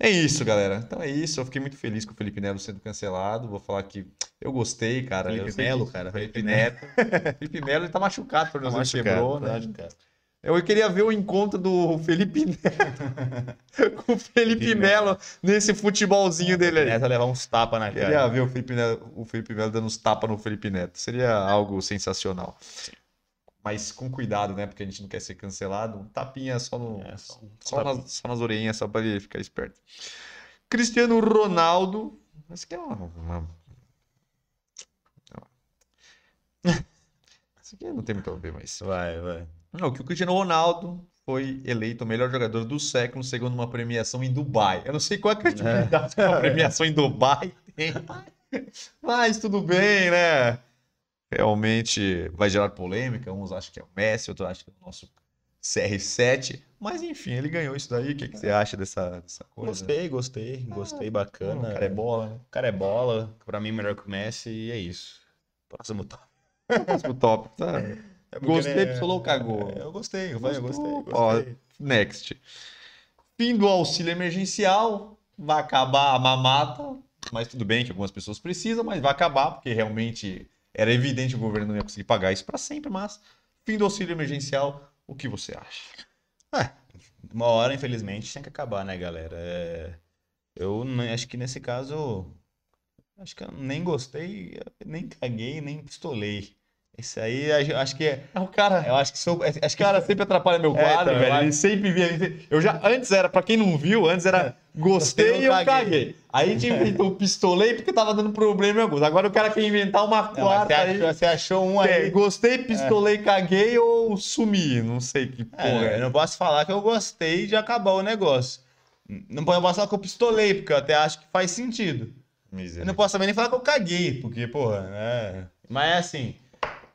É isso, galera. Então é isso. Eu fiquei muito feliz com o Felipe Melo sendo cancelado. Vou falar que eu gostei, cara. Felipe Melo, que- cara, Felipe Neto. Felipe Melo, ele tá machucado, o Tá machucado, quebrou, tá né? machucado. Eu queria ver o encontro do Felipe Neto com o Felipe Felipe Melo nesse futebolzinho dele aí. Nessa levar uns tapas na Queria cara. ver o Felipe, Neto, o Felipe Melo dando uns tapas no Felipe Neto. Seria algo sensacional. Mas com cuidado, né? Porque a gente não quer ser cancelado. Um tapinha só, no, É, só só, nas, só nas orelhinhas, só pra ele ficar esperto. Cristiano Ronaldo. Isso aqui é uma. uma- Isso aqui não tem muito a ver, mas. Vai, vai. Não, que o Cristiano Ronaldo foi eleito o melhor jogador do século segundo uma premiação em Dubai. Eu não sei qual é a credibilidade que uma premiação em Dubai tem, mas tudo bem, né? Realmente vai gerar polêmica. Uns acham que é o Messi, outros acham que é o nosso CR7. Mas enfim, ele ganhou isso daí. O que, que você acha dessa, dessa coisa? Gostei, gostei, gostei, O bacana. cara é bola, né? O cara é bola, pra mim melhor que o Messi e é isso. Próximo top. Próximo tópico, tá? É Gostei, né, pistolou, cagou. é, Eu gostei, eu falei, eu gostei, gostei. Next. Fim do auxílio emergencial. Vai acabar a mamata. Mas tudo bem que algumas pessoas precisam, mas vai acabar, porque realmente era evidente que o governo não ia conseguir pagar isso para sempre. Mas fim do auxílio emergencial, o que você acha? Uma hora, infelizmente, tem que acabar, né, galera? É, Eu acho que nesse caso, acho que eu nem gostei, nem caguei, nem pistolei. Isso aí, acho que é. É o cara. Eu acho que sou. Acho Esse que cara sempre atrapalha meu É, quadro, então, eu velho. acho- Ele sempre via. Eu já antes era, pra quem não viu, antes era gostei e eu caguei. caguei. Aí a gente inventou pistolei porque tava dando problema em alguns. Agora o cara quer inventar uma Não, quarta você, aí. achou, você achou um É, aí. gostei, pistolei, caguei ou sumi. Não sei que porra. É, é. eu não posso falar que eu gostei de acabar o negócio. Não posso falar que eu pistolei, porque eu até acho que faz sentido. Eu não posso também nem falar que eu caguei, porque, porra, né? Mas é assim,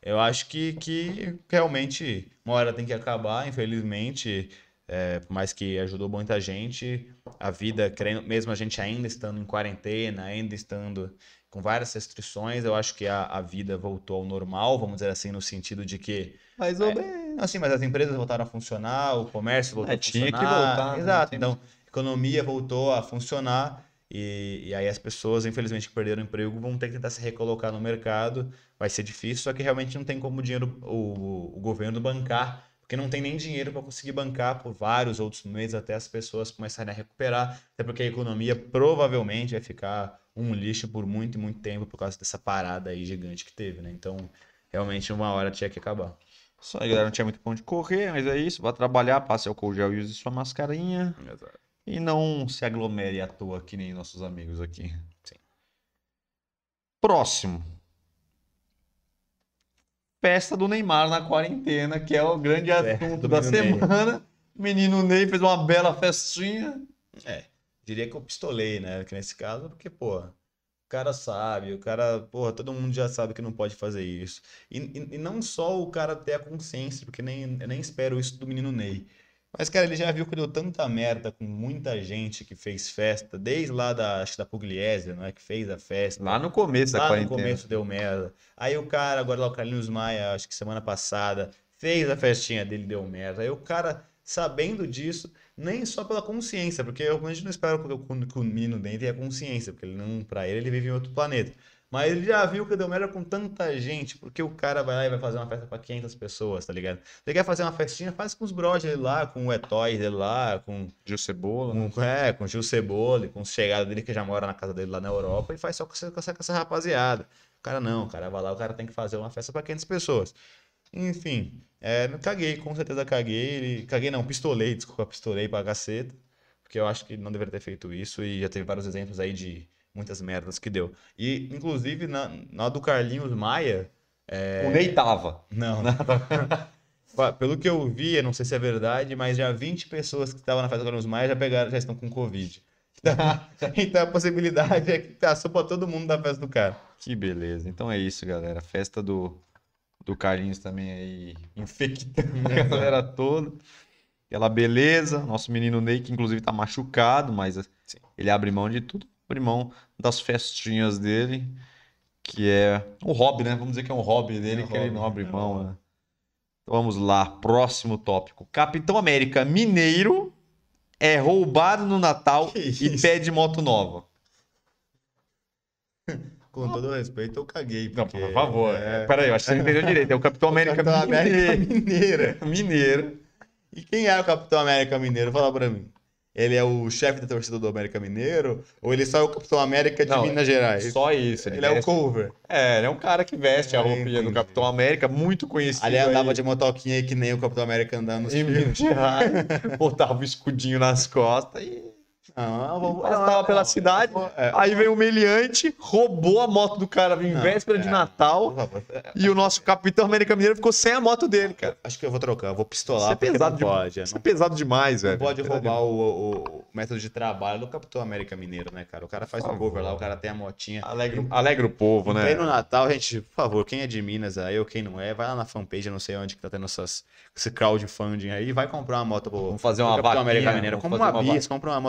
eu acho que, que realmente uma hora tem que acabar, infelizmente. É, por mais que ajudou muita gente, a vida, mesmo a gente ainda estando em quarentena, ainda estando com várias restrições, eu acho que a, a vida voltou ao normal, vamos dizer assim, no sentido de que Mais ou menos. Assim, mas as empresas voltaram a funcionar, o comércio voltou É, a tinha funcionar. que voltar, né? Exato. Tem- Então, a economia voltou a funcionar e, e aí as pessoas, infelizmente, que perderam o emprego vão ter que tentar se recolocar no mercado. Vai ser difícil, só que realmente não tem como o dinheiro, o, o governo bancar, porque não tem nem dinheiro para conseguir bancar por vários outros meses até as pessoas começarem a recuperar. Até porque a economia provavelmente vai ficar um lixo por muito e muito tempo por causa dessa parada aí gigante que teve, né? Então, realmente, uma hora tinha que acabar. Isso aí, galera. Não tinha muito pra onde correr, mas é isso. Vá trabalhar, passe álcool gel e use sua mascarinha. E não se aglomere à toa, que nem nossos amigos aqui. Sim. Próximo. Festa do Neymar na quarentena, que é o grande assunto da Ney. semana. O menino Ney fez uma bela festinha. É, diria que eu pistolei, né? Que nesse caso, porque, pô, o cara sabe, o cara, porra, todo mundo já sabe que não pode fazer isso. E, e, e não só o cara ter a consciência, porque nem, eu nem espero isso do menino Ney. Mas, cara, ele já viu que deu tanta merda com muita gente que fez festa, desde lá da, acho que da Pugliese, não é? Que fez a festa. Lá no começo da Lá no quarentena. começo deu merda. Aí o cara, agora lá o Carlinhos Maia, acho que semana passada, fez a festinha dele, deu merda. Aí o cara, sabendo disso, nem só pela consciência, porque a gente não espera que o, que o menino dele tenha consciência, porque ele não, pra ele, ele vive em outro planeta. Mas ele já viu que deu merda com tanta gente, porque o cara vai lá e vai fazer uma festa pra 500 pessoas, tá ligado? Você quer fazer uma festinha, faz com os brothers dele lá, com o Etóis dele lá, com, Gil Cebola. com, é, com o Gil Cebola, com os chegados dele que já mora na casa dele lá na Europa, e faz só com essa, com essa, com essa rapaziada. O cara não, o cara vai lá, o cara tem que fazer uma festa pra 500 pessoas. Enfim, é, caguei, com certeza caguei. Ele, caguei não, pistolei, desculpa, pistolei pra caceta. Porque eu acho que não deveria ter feito isso e já teve vários exemplos aí de muitas merdas que deu. E, inclusive, na, na do Carlinhos Maia. é, O Ney tava. Não, Pelo que eu vi, eu não sei se é verdade, mas já 20 pessoas que estavam na festa do Carlinhos Maia já pegaram, já estão com Covid. Então, então a possibilidade é que passou pra todo mundo da festa do cara. Que beleza. Então é isso, galera. Festa do, do Carlinhos também aí infectando a galera toda. Aquela beleza. Nosso menino Ney, que inclusive tá machucado, mas ele abre mão de tudo. Abre mão das festinhas dele, que é um hobby, né? Vamos dizer que é um hobby dele, É que ele hobby, não abre é mão, hobby. né? Então vamos lá. Próximo tópico. Capitão América Mineiro é roubado no Natal e pede moto nova. Com todo respeito, eu caguei. Não, porque, por favor. é, Peraí, eu acho que você não entendeu direito. É o Capitão América Capitão América Mineiro. Mineiro. E quem é o Capitão América Mineiro? Fala pra mim. Ele é o chefe da torcida do América Mineiro? Ou ele só é o Capitão América de Não, Minas Gerais? Só isso. Ele é o veste- cover. É, ele é um cara que veste a É, roupinha do. Capitão América, muito conhecido. Ali andava aí de motoquinha aí que nem o Capitão América andando nos em filmes. Minas Gerais, botava o escudinho nas costas e Não, vamos passava pela cidade. É, Aí veio o meliante, roubou a moto do cara em véspera de é. Natal. É, e o nosso Capitão América Mineiro ficou sem a moto dele, cara. Acho que eu vou trocar, eu vou pistolar, Isso é pesado de- pode. Isso é pesado demais, velho. Não pode roubar o, o- o método de trabalho do Capitão América Mineiro, né, cara? O cara faz o cover lá, o cara tem a motinha. Alegra, alegra o povo, né? no Natal, gente, por favor, quem é de Minas aí ou quem não é, vai lá na fanpage, eu não sei onde que tá tendo essas, esse crowdfunding aí, vai comprar uma moto pro, Vamos fazer pro uma Capitão América vaquinha, Mineiro. vamos Compra uma uma bis, compra uma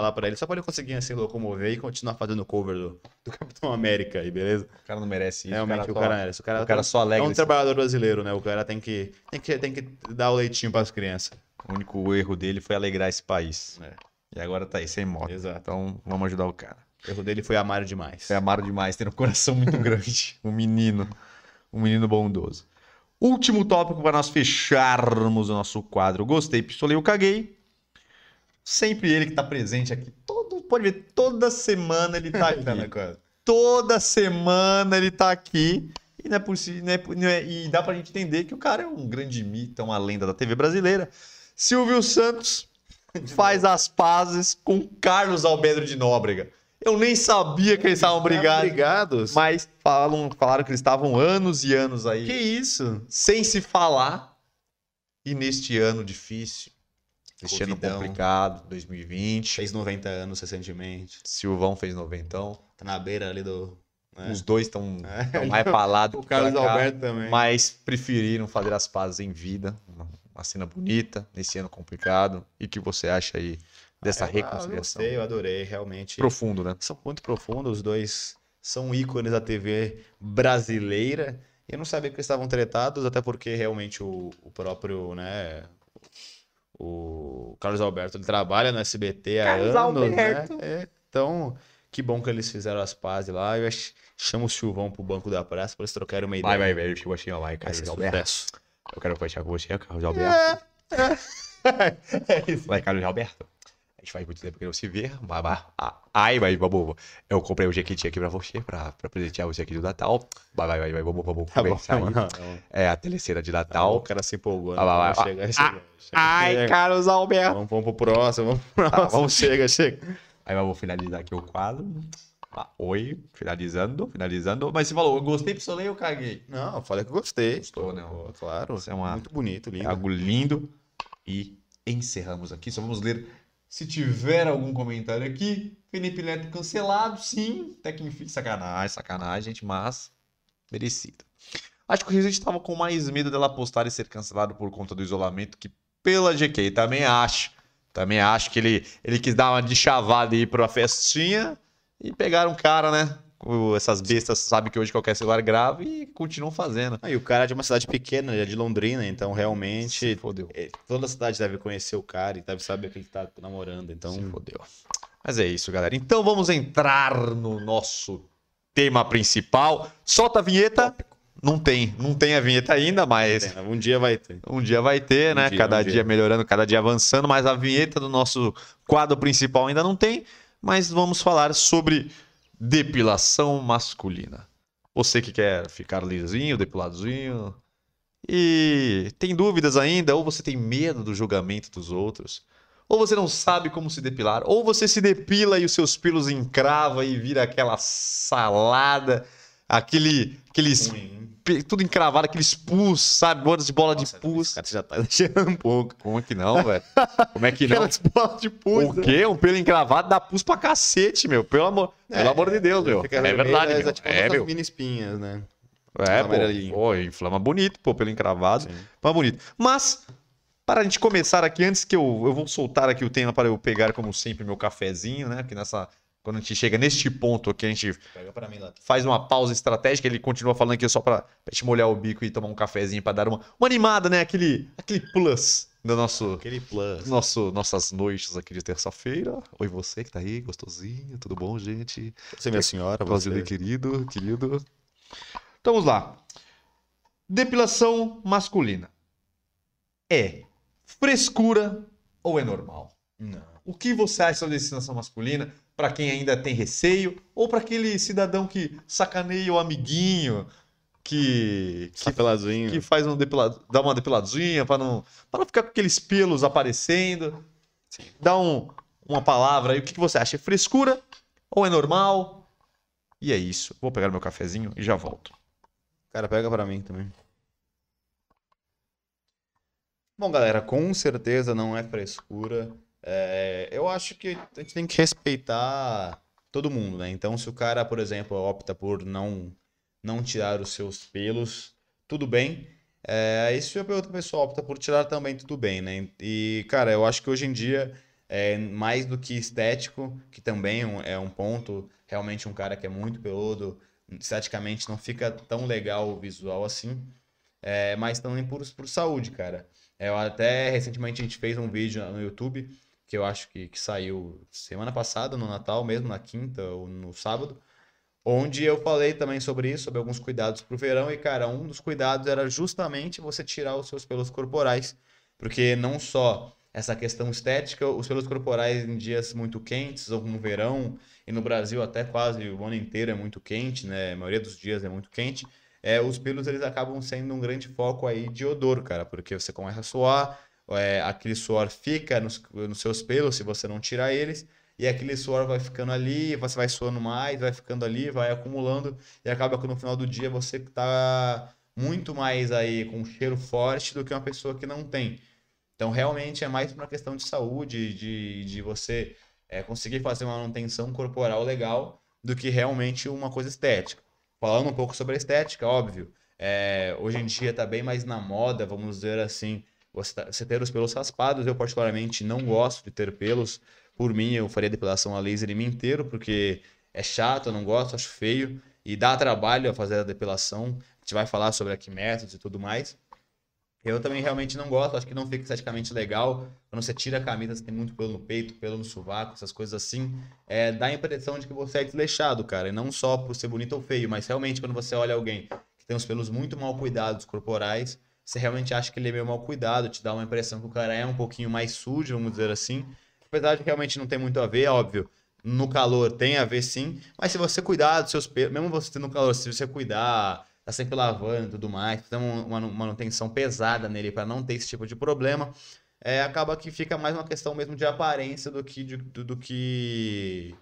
lá pra ele, só pra ele conseguir se locomover e continuar fazendo cover do, do Capitão América aí, beleza? O cara não merece isso. Realmente, o só- cara, é esse. O cara, o cara só é alegra um esse- trabalhador brasileiro, né? O cara tem que, tem que, tem que dar o leitinho pras crianças. O único erro dele foi alegrar esse país. É. E agora tá aí, sem moto. Exato. Então vamos ajudar o cara. O erro dele foi amar demais. Você amaram demais, tem um coração muito grande. Um menino. Um menino bondoso. Último tópico para nós fecharmos o nosso quadro. Gostei, pistolei, eu caguei. Sempre ele que tá presente aqui. Todo, pode ver, toda semana ele tá Tá aqui. coisa. toda semana ele tá aqui. E, não é possi- não é não é- e dá pra gente entender que o cara é um grande mito, é uma lenda da TV brasileira. Silvio Santos faz as pazes com Carlos Alberto de Nóbrega. Eu nem sabia que eles estavam brigados, Obrigados. mas falam, falaram que eles estavam anos e anos aí Que isso? sem se falar. E neste ano difícil, este ano complicado, 2020, Fez 90 anos recentemente. Silvão fez noventão. Tá na beira ali do. né? Os dois estão É, mais falados O Carlos Alberto também. mas preferiram fazer as pazes em vida. Uma, uma cena bonita, nesse ano complicado. E o que você acha aí dessa Ah, eu- reconciliação? Eu gostei, eu adorei, realmente. Profundo, né? São muito profundos, os dois são ícones da TV brasileira. Eu não sabia que eles estavam tretados, até porque realmente o, o próprio, né, o Carlos Alberto, ele trabalha no SBT há Carlos anos, Alberto. né? É, então, que bom que eles fizeram as pazes lá. Eu ach- chamo o Silvão pro banco da praça para eles trocarem uma ideia. Vai, vai, vai. Eu assim, ó, vai, Carlos Alberto. sucesso. Eu quero fechar com você, Carlos Alberto. É isso. Vai, Carlos Alberto. Gente faz muito tempo que não se vê. Ah, Ai, vai, babu. Eu comprei o jequiti aqui pra você, pra, pra presentear você aqui do Natal. Vai, vai, vai, vai, vamos, vamos Tá bom, conversar aí. não, não. É a teleceira de Tá, o Natal. cara se empolgou. né? Ah, vai. Vamos chega, chega, Ai, chega. Carlos Alberto. Vamos, vamos pro próximo, vamos pro próximo. vamos- chega, chega. Aí eu vou finalizar aqui o quadro. Ah, oi, finalizando, finalizando. Mas você falou, eu gostei, pistolei ou caguei? Não, eu falei que eu gostei. Gostou, né? Claro. Isso é uma- Muito bonito, É lindo. algo lindo. E encerramos aqui. Só vamos ler se tiver algum comentário aqui. Felipe Neto cancelado, sim. Até que enfim, sacanagem, sacanagem, gente, mas merecido. Acho que o Resiste estava com mais medo dela postar e ser cancelado por conta do isolamento que pela GK. Também acho. Também acho que ele, ele quis dar uma de chavada aí pra festinha e pegaram um cara, né? Essas bestas sabem que hoje qualquer celular grave e continuam fazendo. Ah, e o cara é de uma cidade pequena, ele é de Londrina, então Se realmente fodeu. é, toda a cidade deve conhecer o cara e deve saber que ele tá namorando. Então, Se fodeu. Mas é isso, galera. Então vamos entrar no nosso tema principal. Solta a vinheta. Não tem, não tem a vinheta ainda, mas Um dia vai ter. um dia vai ter, Um né? dia, cada um dia. dia. melhorando, cada dia avançando, mas a vinheta do nosso quadro principal ainda não tem. Mas vamos falar sobre depilação masculina. Você que quer ficar lisinho, depiladinho, e tem dúvidas ainda, ou você tem medo do julgamento dos outros, ou você não sabe como se depilar, ou você se depila e os seus pelos encrava e vira aquela salada, aquele, aqueles tudo encravado, aqueles pus, sabe? Bordas de bola Nossa, de pus. cara já tá exagerando um pouco. Como é que não, velho? Como é que não? Aquelas bolas de pus. O quê? Um pelo encravado dá pus pra cacete, meu. Pelo amor, pelo amor de Deus, meu. É vermelho, verdade, é meu. tipo É, meu. mini espinhas, né? É, pô. Pô, inflama bonito, pô, pelo encravado. Sim. Mas bonito. Mas, para a gente começar aqui, antes que eu, eu vou soltar aqui o tema para eu pegar, como sempre, meu cafezinho, né? Porque nessa. Quando a gente chega neste ponto aqui, a gente mim faz uma pausa estratégica, ele continua falando aqui só pra, pra gente molhar o bico e tomar um cafezinho pra dar uma, uma animada, né? Aquele, aquele plus do nosso, Aquele plus. nosso, nossas noites aqui de terça-feira. Oi, você que tá aí, gostosinho, tudo bom, gente? Você, minha senhora, você. Prazer, querido, querido. Então vamos lá. Depilação masculina. É frescura ou é normal? Não. O que você acha sobre depilação masculina para quem ainda tem receio ou para aquele cidadão que sacaneia o amiguinho, que que, que faz um depilado, dá uma depiladinha para não para não ficar com aqueles pelos aparecendo? Sim. Dá um, uma palavra aí. O que que você acha? É frescura ou é normal? E é isso. Vou pegar meu cafezinho e já volto. Cara, pega pra mim também. Bom, galera, com certeza não é frescura. É, eu acho que a gente tem que respeitar todo mundo, né? Então, se o cara, por exemplo, opta por não, não tirar os seus pelos, tudo bem. É, se a outra pessoa opta por tirar também, tudo bem, né? E, cara, eu acho que hoje em dia, é, mais do que estético, que também é um- é ponto, realmente um cara que é muito peludo, esteticamente não fica tão legal o visual assim, é, mas também por, por saúde, cara. Eu até recentemente a gente fez um vídeo no YouTube, que eu acho que, que saiu semana passada, no Natal mesmo, na quinta ou no sábado, onde eu falei também sobre isso, sobre alguns cuidados pro verão, e cara, um dos cuidados era justamente você tirar os seus pelos corporais, porque não só essa questão estética, os pelos corporais em dias muito quentes, ou no verão, e no Brasil até quase o ano inteiro é muito quente, né? A maioria dos dias é muito quente. É, os pelos eles acabam sendo um grande foco aí de odor, cara, porque você começa a suar, é, aquele suor fica nos, nos seus pelos se você não tirar eles, e aquele suor vai ficando ali, você vai suando mais, vai ficando ali, vai acumulando, e acaba que no final do dia você tá muito mais aí com um cheiro forte do que uma pessoa que não tem. Então, realmente é mais uma questão de saúde, de, de você é, conseguir fazer uma manutenção corporal legal do que realmente uma coisa estética. Falando um pouco sobre a estética, óbvio, é, hoje em dia está bem mais na moda, vamos dizer assim, você, tá- você ter os pelos raspados. Eu, particularmente, não gosto de ter pelos. Por mim, eu faria depilação a laser em mim inteiro, porque é chato, eu não gosto, acho feio. E dá trabalho a fazer a depilação. A gente vai falar sobre aqui métodos e tudo mais. Eu também realmente não gosto, acho que não fica esteticamente legal. Quando você tira a camisa, você tem muito pelo no peito, pelo no sovaco, essas coisas assim. É, dá a impressão de que você é desleixado, cara. E não só por ser bonito ou feio, mas realmente quando você olha alguém que tem os pelos muito mal cuidados corporais, você realmente acha que ele é meio mal cuidado, te dá uma impressão que o cara é um pouquinho mais sujo, vamos dizer assim. Apesar de realmente não ter muito a ver, óbvio. No calor tem a ver sim, mas se você cuidar dos seus pelos, mesmo você tendo calor, se você cuidar, tá sempre lavando e tudo mais, uma, uma manutenção pesada nele para não ter esse tipo de problema, é, acaba que fica mais uma questão mesmo de aparência do que de- do, do que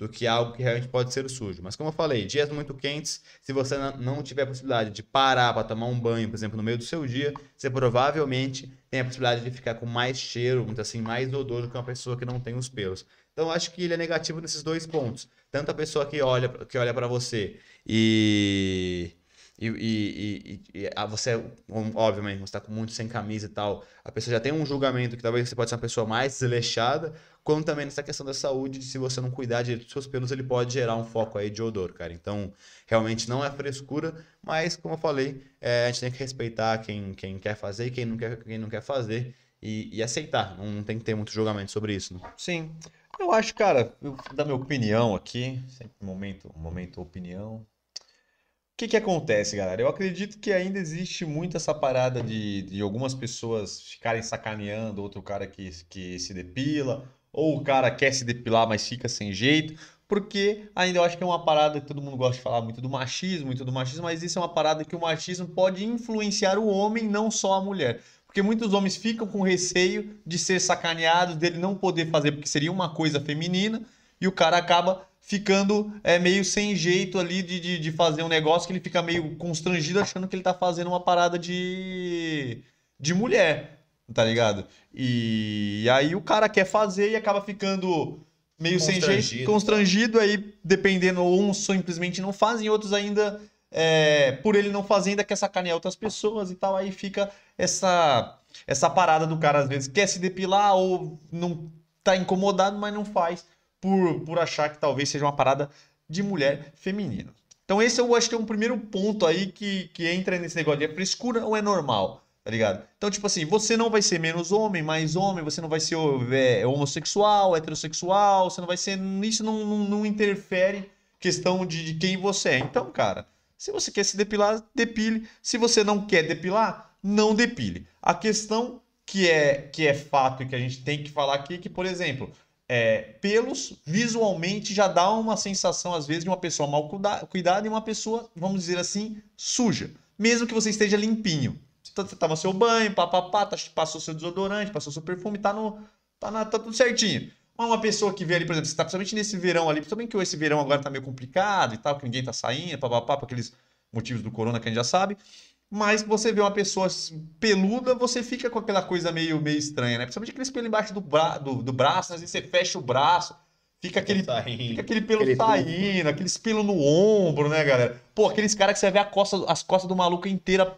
do que algo que realmente pode ser sujo. Mas como eu falei, dias muito quentes, se você não tiver a possibilidade de parar para tomar um banho, por exemplo, no meio do seu dia, você provavelmente tem a possibilidade de ficar com mais cheiro, muito assim, mais odor do que uma pessoa que não tem os pelos. Então acho que ele é negativo nesses dois pontos. Tanto a pessoa que olha que olha para você e e, e, e- e- a você, obviamente, você está com muito sem camisa e tal, a pessoa já tem um julgamento que talvez você pode ser uma pessoa mais desleixada, como também nessa questão da saúde, de se você não cuidar direito dos seus pelos, ele pode gerar um foco aí de odor, cara. Então, realmente não é frescura, mas, como eu falei, é, a gente tem que respeitar quem, quem quer fazer e quem não quer, quem não quer fazer e, e aceitar. Não tem que ter muito julgamento sobre isso, né? Sim. Eu acho, cara, eu vou dar minha opinião aqui, sempre momento, momento opinião. O que que acontece, galera? Eu acredito que ainda existe muito essa parada de, de algumas pessoas ficarem sacaneando outro cara que, que se depila, ou o cara quer se depilar, mas fica sem jeito, porque ainda eu acho que é uma parada que todo mundo gosta de falar muito do machismo, muito do machismo, mas isso é uma parada que o machismo pode influenciar o homem, não só a mulher. Porque muitos homens ficam com receio de ser sacaneados, dele não poder fazer porque seria uma coisa feminina, e o cara acaba ficando é, meio sem jeito ali de, de, de fazer um negócio que ele fica meio constrangido achando que ele tá fazendo uma parada de, de mulher, tá ligado? E, e aí o cara quer fazer e acaba ficando meio sem jeito, Constrangido. aí dependendo, uns simplesmente não fazem, outros ainda, é, por ele não fazer, ainda quer sacanear outras pessoas e tal, aí fica essa, essa parada do cara, às vezes, quer se depilar ou não tá incomodado, mas não faz, por, por achar que talvez seja uma parada de mulher feminina. Então esse eu acho que é um primeiro ponto aí que, que entra nesse negócio de é frescura ou é normal, tá ligado? Então, tipo assim, você não vai ser menos homem, mais homem, você não vai ser é, homossexual, heterossexual, você não vai ser. Isso não, não, não interfere questão de, de quem você é. Então, cara, se você quer se depilar, depile. Se você não quer depilar, não depile. A questão que é, que é fato e que a gente tem que falar aqui é que, por exemplo, é, pelos visualmente já dá uma sensação, às vezes, de uma pessoa mal cuida- cuidada e uma pessoa, vamos dizer assim, suja. Mesmo que você esteja limpinho. Você tava seu banho, papapá, tá, passou seu desodorante, passou seu perfume, tá, no, tá, na- tá tudo certinho. Mas uma pessoa que vê ali, por exemplo, você tá principalmente nesse verão ali, principalmente que esse verão agora tá meio complicado e tal, que ninguém tá saindo, papapá, por aqueles motivos do corona que a gente já sabe. Mas você vê uma pessoa peluda, você fica com aquela coisa meio, meio estranha, né? Principalmente aquele pelo embaixo do, bra do, do braço, né? às vezes você fecha o braço, fica aquele, fica aquele pelo Aquele saindo, aqueles pelos no ombro, né, galera? Pô, aqueles caras que você vê a costa, as costas do maluco inteira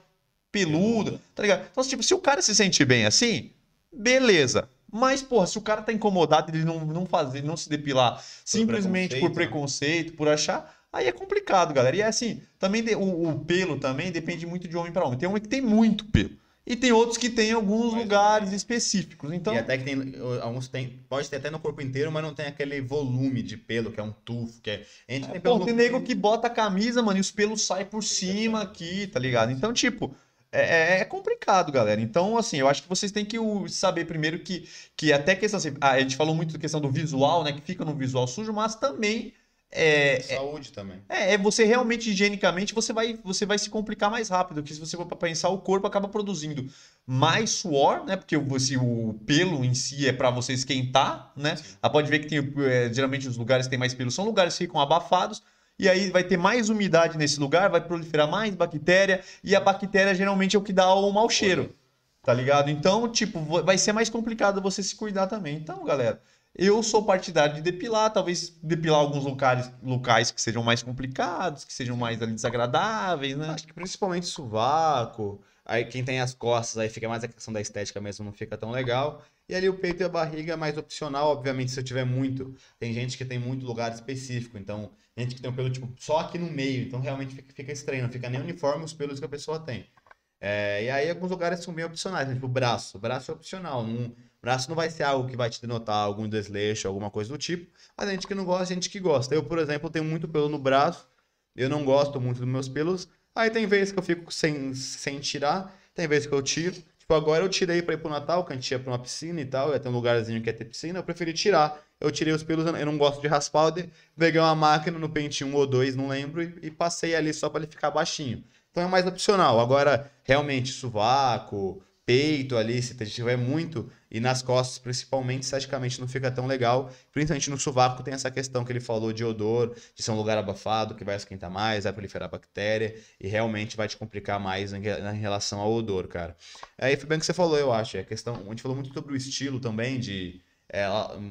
peluda, tá ligado? Então, tipo, se o cara se sentir bem assim, beleza. Mas, porra, se o cara tá incomodado ele não, não fazer, não se depilar simplesmente por preconceito, né? preconceito, por achar, aí é complicado, galera. E é assim, também de- o, o pelo também depende muito de homem para homem. Tem homem que tem muito pelo. E tem outros que tem alguns Mais ou lugares específicos. Então, E até que tem, alguns tem, pode ter até no corpo inteiro, mas não tem aquele volume de pelo, que é um tufo, que é... A gente tem pelo Pô, tem nego que bota a camisa, mano, e os pelos saem por cima aqui, tá ligado? Então, tipo, é, é complicado, galera. Então, assim, eu acho que vocês têm que saber primeiro que, que até questão assim, a gente falou muito da questão do visual, né? Que fica no visual sujo, mas também é, Saúde também. é, é você realmente, higienicamente, você vai, você vai se complicar mais rápido. Porque se você for pensar, o corpo acaba produzindo mais suor, né? Porque você, o pelo em si é pra você esquentar, né? Ah, pode ver que tem, é, geralmente os lugares que tem mais pelo são lugares que ficam abafados. E aí vai ter mais umidade nesse lugar, vai proliferar mais bactéria. E a bactéria geralmente é o que dá o mau cheiro. Tá ligado? Então, tipo, vai ser mais complicado você se cuidar também. Então, galera, eu sou partidário de depilar, talvez depilar alguns locais, locais que sejam mais complicados, que sejam mais ali desagradáveis, né? Acho que principalmente sovaco. Aí quem tem as costas, aí fica mais a questão da estética mesmo, não fica tão legal. E ali o peito e a barriga é mais opcional, obviamente, se eu tiver muito. Tem gente que tem muito lugar específico, então, gente que tem o pelo, tipo, só aqui no meio, então realmente fica, fica estranho, não fica nem uniforme os pelos que a pessoa tem. É, e aí alguns lugares são bem opcionais, né? tipo o braço. O braço é opcional. Não, braço não vai ser algo que vai te denotar algum desleixo, alguma coisa do tipo. Mas gente que não gosta, gente que gosta. Eu, por exemplo, tenho muito pelo no braço. Eu não gosto muito dos meus pelos. Aí tem vezes que eu fico sem, sem tirar, tem vezes que eu tiro. Tipo, agora eu tirei pra ir pro Natal, que a gente ia pra uma piscina e tal, ia ter um lugarzinho que ia ter piscina, eu preferi tirar. Eu tirei os pelos, eu não gosto de raspar, peguei uma máquina no pente 1 ou 2, não lembro, e, e passei ali só pra ele ficar baixinho. Então é mais opcional. Agora, realmente, sovaco, peito ali, se tiver muito, e nas costas, principalmente, esteticamente não fica tão legal. Principalmente no sovaco tem essa questão que ele falou de odor, de ser um lugar abafado, que vai esquentar mais, vai proliferar bactéria, e realmente vai te complicar mais em, re- em relação ao odor, cara. Aí foi bem o que você falou, eu acho. É a questão, a gente falou muito sobre o estilo também, de é,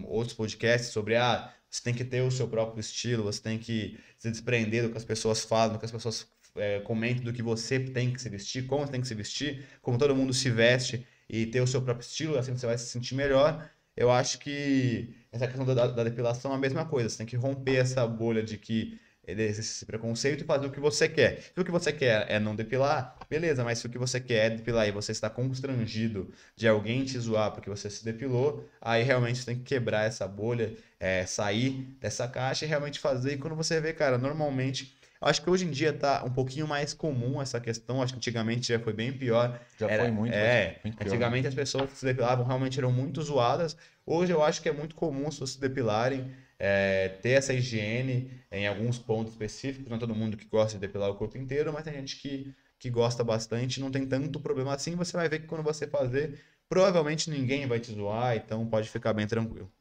outros podcasts sobre ah, você tem que ter o seu próprio estilo, você tem que se desprender do que as pessoas falam, do que as pessoas é, comentam, do que você tem que se vestir, como você tem que se vestir, como todo mundo se veste e ter o seu próprio estilo, assim você vai se sentir melhor. Eu acho que essa questão da, da depilação é a mesma coisa, você tem que romper essa bolha de que esse preconceito e fazer o que você quer. Se o que você quer é não depilar, beleza, mas se o que você quer é depilar e você está constrangido de alguém te zoar porque você se depilou, aí realmente você tem que quebrar essa bolha, é, sair dessa caixa e realmente fazer. E quando você vê, cara, normalmente Acho que hoje em dia tá um pouquinho mais comum essa questão. Acho que antigamente já foi bem pior. Já Era, foi muito. É, muito pior, antigamente né? as pessoas que se depilavam realmente eram muito zoadas. Hoje eu acho que é muito comum as pessoas se depilarem, é, ter essa higiene em alguns pontos específicos. Não é todo mundo que gosta de depilar o corpo inteiro, mas tem gente que, que gosta bastante. Não tem tanto problema assim. Você vai ver que quando você fazer, provavelmente ninguém vai te zoar, então pode ficar bem tranquilo.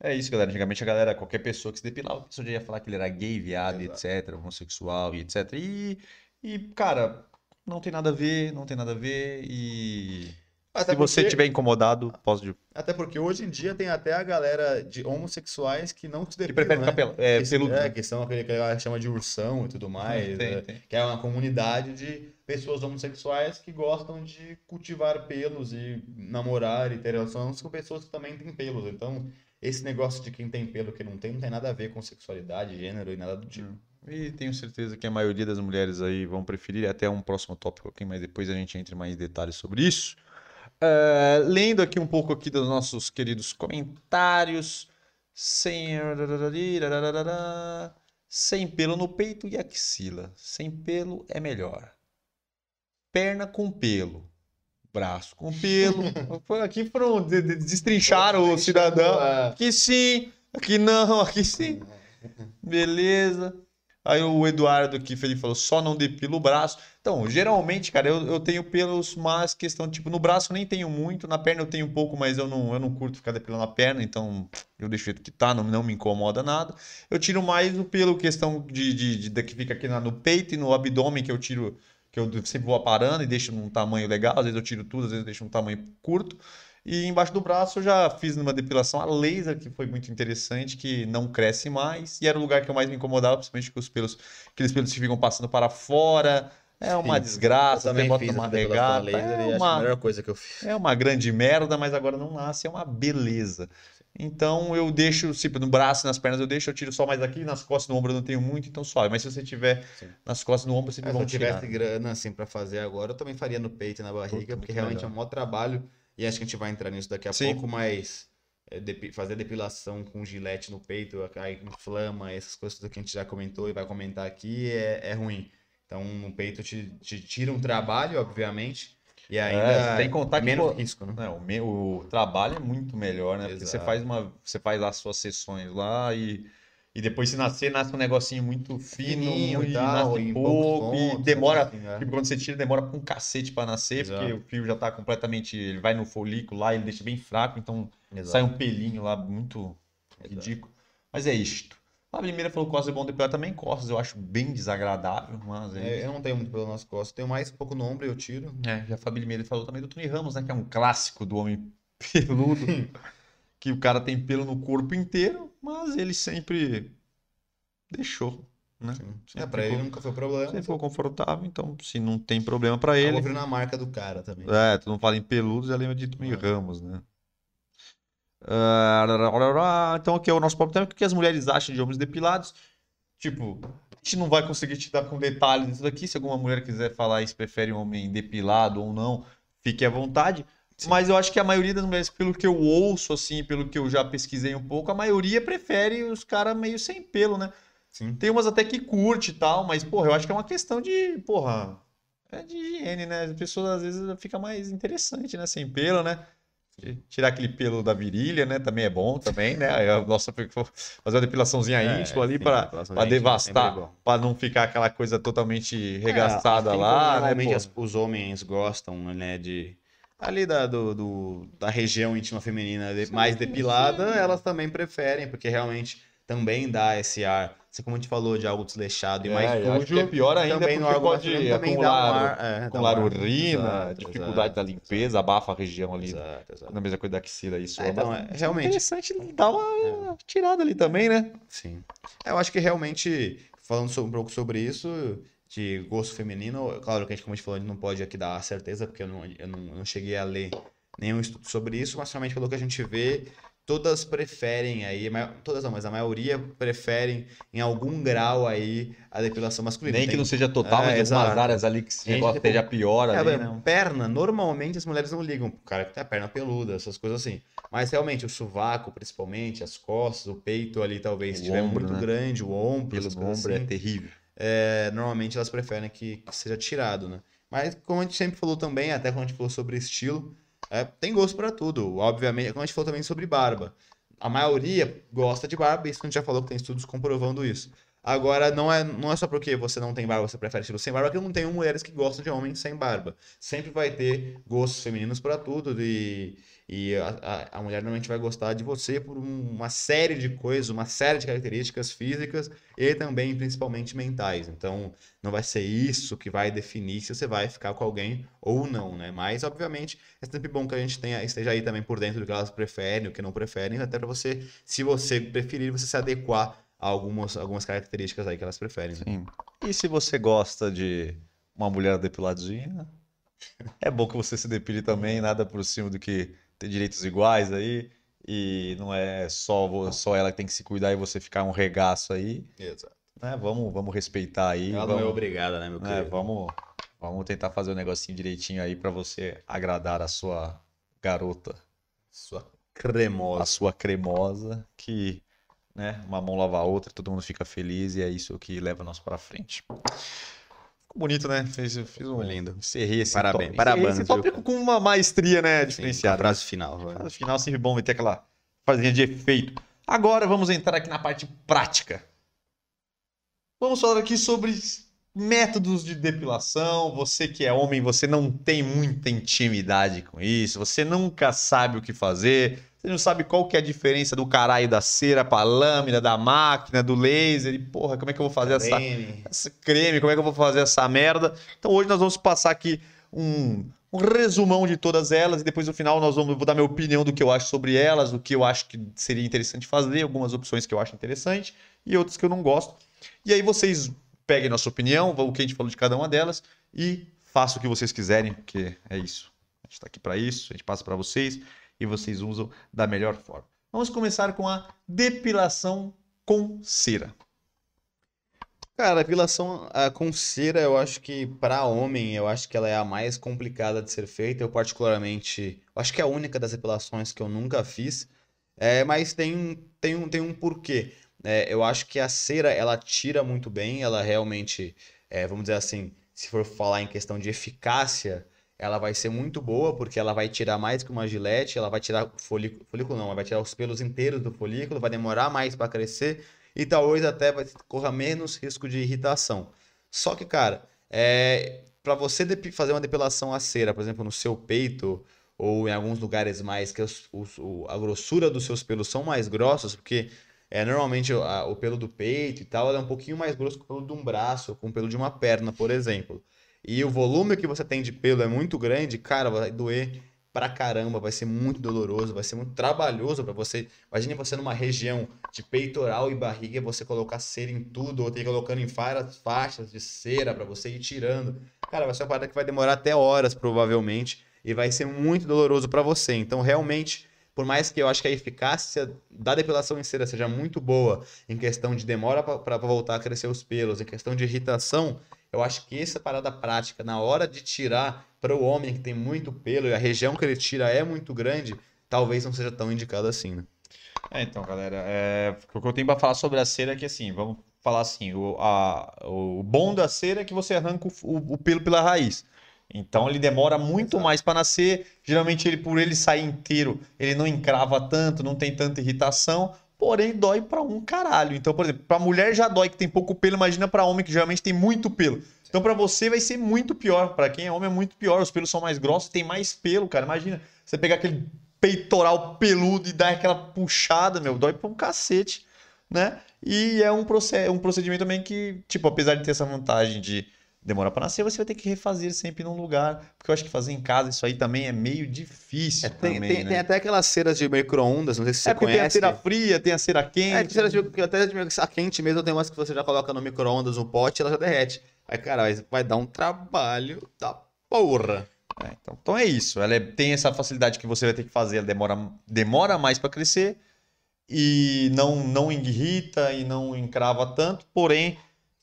É isso, galera. Antigamente a galera, qualquer pessoa que se depilava, a pessoa já ia falar que ele era gay, viado, Exato. etc, homossexual e etc. E, e, cara, não tem nada a ver, não tem nada a ver. E Até se você estiver incomodado, posso. Até porque hoje em dia tem até a galera de homossexuais que não se Que depilam, prefere né? ficar pela, é, Que- peludo. É, que são aquele que a galera chama de ursão e tudo mais. Tem, né? tem. Que é uma comunidade de pessoas homossexuais que gostam de cultivar pelos e namorar e ter relações com pessoas que também têm pelos. Então, esse negócio de quem tem pelo e quem não tem, não tem nada a ver com sexualidade, gênero e nada do tipo. E tenho certeza que a maioria das mulheres aí vão preferir até um próximo tópico aqui, mas depois a gente entra em mais detalhes sobre isso. É, lendo aqui um pouco aqui dos nossos queridos comentários. Sem... Sem pelo no peito e axila. Sem pelo é melhor. Perna com pelo. Braço com pelo. Aqui foram, de- de- destrincharam o cidadão. Aqui sim, aqui não, aqui sim. Beleza. Aí o Eduardo aqui ele falou, só não depila o braço. Então, geralmente, cara, eu, eu tenho pelos, mas questão, tipo, no braço eu nem tenho muito, na perna eu tenho um pouco, mas eu não, eu não curto ficar depilando a perna, então eu deixo que tá, não, não me incomoda nada. Eu tiro mais o pelo, questão de, de, de- da que fica aqui na- no peito e no abdômen, que eu tiro, que eu sempre vou aparando e deixo num tamanho legal, às vezes eu tiro tudo, às vezes eu deixo um tamanho curto. E embaixo do braço eu já fiz uma depilação a laser, que foi muito interessante, que não cresce mais. E era o lugar que eu mais me incomodava, principalmente com os pelos, aqueles pelos que ficam passando para fora. É uma Sim. desgraça, eu você bota uma a depilação a regata. laser É a melhor coisa que eu fiz. é uma grande merda, mas agora não nasce, é uma beleza. Então eu deixo, tipo, no braço e nas pernas eu deixo, eu tiro só mais aqui, nas costas e no ombro eu não tenho muito, então suave. Mas se você tiver Sim. nas costas no ombro, sempre É, se vão eu tivesse tirar. grana assim pra fazer agora, eu também faria no peito e na barriga, porque realmente melhor. é um maior trabalho e acho que a gente vai entrar nisso daqui a Sim. pouco, mas é, fazer depilação com gilete no peito, aí inflama, essas coisas que a gente já comentou e vai comentar aqui, é, é ruim. Então, no peito te, te tira um trabalho, obviamente, e ainda É, tem que contar que, menos pô, risco, né? Não, o, meu, o trabalho é muito melhor, né? Porque você Exato. faz uma, você faz as suas sessões lá e, e depois se nascer, nasce um negocinho muito fino Fininho e tal, nasce pouco poucos e pontos, demora, assim, é. tipo, quando você tira, demora pra um cacete pra nascer, porque Exato. o fio já tá completamente, ele vai no folículo lá, ele deixa bem fraco, então Exato. sai um pelinho lá muito ridículo. Mas é isto. A primeira falou costas é bom depilar também, costas eu acho bem desagradável, mas é É, eu não tenho muito pelo nas costas, tenho mais um pouco no ombro e eu tiro. É, já a Fabi Limeira falou também do Tony Ramos, né? Que é um clássico do homem peludo. que o cara tem pelo no corpo inteiro, mas ele sempre deixou, né? É, Sempre pra ele ficou, nunca foi problema. sempre ficou confortável, então se não tem problema pra Eu ele. vou vir na marca do cara também. É, tu não fala em peludo, já lembra de Tony É. Ramos, né? Ah, então aqui é o nosso próprio tema. O que as mulheres acham de homens depilados? Tipo, a gente não vai conseguir te dar com detalhes isso daqui. Se alguma mulher quiser falar se prefere um homem depilado ou não, fique à vontade. Sim. Mas eu acho que a maioria das mulheres, pelo que eu ouço, assim, pelo que eu já pesquisei um pouco, a maioria prefere os caras meio sem pelo, né? Sim. Tem umas até que curte e tal, mas, porra, eu acho que é uma questão de, porra, é de higiene, né? As pessoas às vezes fica mais interessante, né? Sem pelo, né? Tirar aquele pelo da virilha, né? Também é bom, também, né? Aí, a Nossa, fazer uma depilaçãozinha É, íntima ali para devastar, é bom. para não ficar aquela coisa totalmente É, regaçada assim como lá, né? Normalmente as- os homens gostam, né, de ali da, do, do- da região íntima feminina mais depilada, elas também preferem, porque realmente também dá esse ar, assim como a gente falou, de algo desleixado e mais É, acho sujo. é pior ainda também no porque pode um acumular, ar, é, um acumular ar. urina, Exato, dificuldade exato, da limpeza, abafa a região ali. Exato, exato. Na mesma coisa da axila, isso É, então, é, realmente. interessante dar uma tirada ali também, né? Sim. Eu acho que realmente, falando so- um pouco sobre isso, de gosto feminino, claro que a gente, como a gente falou, a gente não pode aqui dar certeza, porque eu não, eu não, eu não cheguei a ler nenhum estudo sobre isso, mas realmente pelo que a gente vê, todas preferem aí, todas não, mas a maioria preferem em algum grau aí a depilação masculina. Nem que Tem- não seja total, É, mas em algumas áreas ali que Gente, negócio tipo, esteja pior É, ali, né? perna, normalmente as mulheres não ligam. O cara que tem a perna peluda, essas coisas assim. Mas realmente o sovaco, principalmente, as costas, o peito ali, talvez, O se estiver ombro, muito né? grande, o ombro, coisas ombro é assim, terrível. é, normalmente elas preferem que, que seja tirado, né? Mas como a gente sempre falou também, até quando a gente falou sobre estilo, é, tem gosto pra tudo. Obviamente, como a gente falou também sobre barba. A maioria gosta de barba, isso a gente já falou que tem estudos comprovando isso. Agora, não é, não é só porque você não tem barba, você prefere estilo sem barba, que eu não tenho mulheres que gostam de homens sem barba. Sempre vai ter gostos femininos pra tudo e, e a, a, mulher normalmente vai gostar de você por um- uma série de coisas, uma série de características físicas e também, principalmente, mentais. Então, não vai ser isso que vai definir se você vai ficar com alguém ou não, né? Mas, obviamente, é sempre bom que a gente tenha, esteja aí também por dentro do que elas preferem, o que não preferem, até pra você, se você preferir, você se adequar algumas, algumas características aí que elas preferem. né? Sim. E se você gosta de uma mulher depiladinha, é bom que você se depile também, nada por cima do que ter direitos iguais aí. E não é só, só ela que tem que se cuidar e você ficar um regaço aí, Exato. né? Vamos, vamos respeitar aí. Ela não é vamos, obrigada, né, meu né, querido? vamos, vamos tentar fazer um negocinho direitinho aí pra você agradar a sua garota, Sua a cremosa. sua cremosa, que, né, uma mão lava a outra, todo mundo fica feliz e é isso que leva nós pra frente. Ficou bonito, né? Fiz, fiz um lindo. Encerrei esse Parabéns, tópico. parabéns, esse tópico com uma maestria, né, Sim, com a diferenciada. frase final. vai. No final sempre bom meter aquela frasinha de efeito. Agora vamos entrar aqui na parte prática. Vamos falar aqui sobre métodos de depilação. Você que é homem, você não tem muita intimidade com isso, você nunca sabe o que fazer, você não sabe qual que é a diferença do caralho da cera pra lâmina, da máquina, do laser, e porra, como é que eu vou fazer essa, Creme. esse creme, como é que eu vou fazer essa merda. Então hoje nós vamos passar aqui um, um resumão de todas elas e depois no final nós vamos eu vou dar minha opinião do que eu acho sobre elas, o que eu acho que seria interessante fazer, algumas opções que eu acho interessante e outras que eu não gosto. E aí vocês peguem nossa opinião, o que a gente falou de cada uma delas e façam o que vocês quiserem, porque é isso. A gente está aqui para isso, a gente passa para vocês e vocês usam da melhor forma. Vamos começar com a depilação com cera. Cara, a depilação ah, com cera, eu acho que pra homem, eu acho que ela é a mais complicada de ser feita. Eu particularmente, eu acho que é a única das depilações que eu nunca fiz. É, mas tem, um- tem, um, tem um porquê. É, eu acho que a cera, ela tira muito bem, ela realmente, é, vamos dizer assim, se for falar em questão de eficácia, ela vai ser muito boa, porque ela vai tirar mais que uma gilete, ela vai tirar folículo, folículo não, ela vai tirar os pelos inteiros do folículo, vai demorar mais para crescer e talvez até vai corra menos risco de irritação. Só que, cara, é, para você fazer uma depilação a cera, por exemplo, no seu peito ou em alguns lugares mais que os- os- a grossura dos seus pelos são mais grossos, porque é, normalmente o, a- o pelo do peito e tal é um pouquinho mais grosso que o pelo de um braço com o pelo de uma perna, por exemplo. E o volume que você tem de pelo é muito grande, cara, vai doer pra caramba, vai ser muito doloroso, vai ser muito trabalhoso pra você. Imagine você numa região de peitoral e barriga, você colocar cera em tudo, ou ter colocando em várias faixas de cera pra você ir tirando. Cara, vai ser uma parada que vai demorar até horas, provavelmente, e vai ser muito doloroso pra você. Então, realmente, por mais que eu acho que a eficácia da depilação em cera seja muito boa, em questão de demora para voltar a crescer os pelos, em questão de irritação, eu acho que essa parada prática, na hora de tirar para o homem que tem muito pelo e a região que ele tira é muito grande, talvez não seja tão indicado assim, né? É, então, galera, é, o que eu tenho pra falar sobre a cera é que, assim, vamos falar assim, o, a- o bom da cera é que você arranca o, o- o pelo pela raiz. Então, ele demora muito mais para nascer. Geralmente, ele por ele sair inteiro, ele não encrava tanto, não tem tanta irritação, porém, dói pra um caralho. Então, por exemplo, pra mulher já dói que tem pouco pelo, imagina pra homem que geralmente tem muito pelo. Então, pra você vai ser muito pior. Pra quem é homem é muito pior. Os pelos são mais grossos, tem mais pelo, cara. Imagina você pegar aquele peitoral peludo e dar aquela puxada, meu, dói pra um cacete, né? E é um, proced um procedimento também que, tipo, apesar de ter essa vantagem de demorar pra nascer, você vai ter que refazer sempre num lugar, porque eu acho que fazer em casa isso aí também é meio difícil É, tem, também, tem- né? tem até aquelas ceras de micro-ondas, não sei se você É porque tem a conhece. cera fria, tem a cera quente. É, tem ceras de, até de a quente mesmo tem umas que você já coloca no micro-ondas, no pote, ela já derrete. Aí, cara, vai- vai dar um trabalho da porra. É, então, então é isso. Ela é- tem essa facilidade que você vai ter que fazer, ela demora, demora mais para crescer e não, não irrita e não encrava tanto, porém,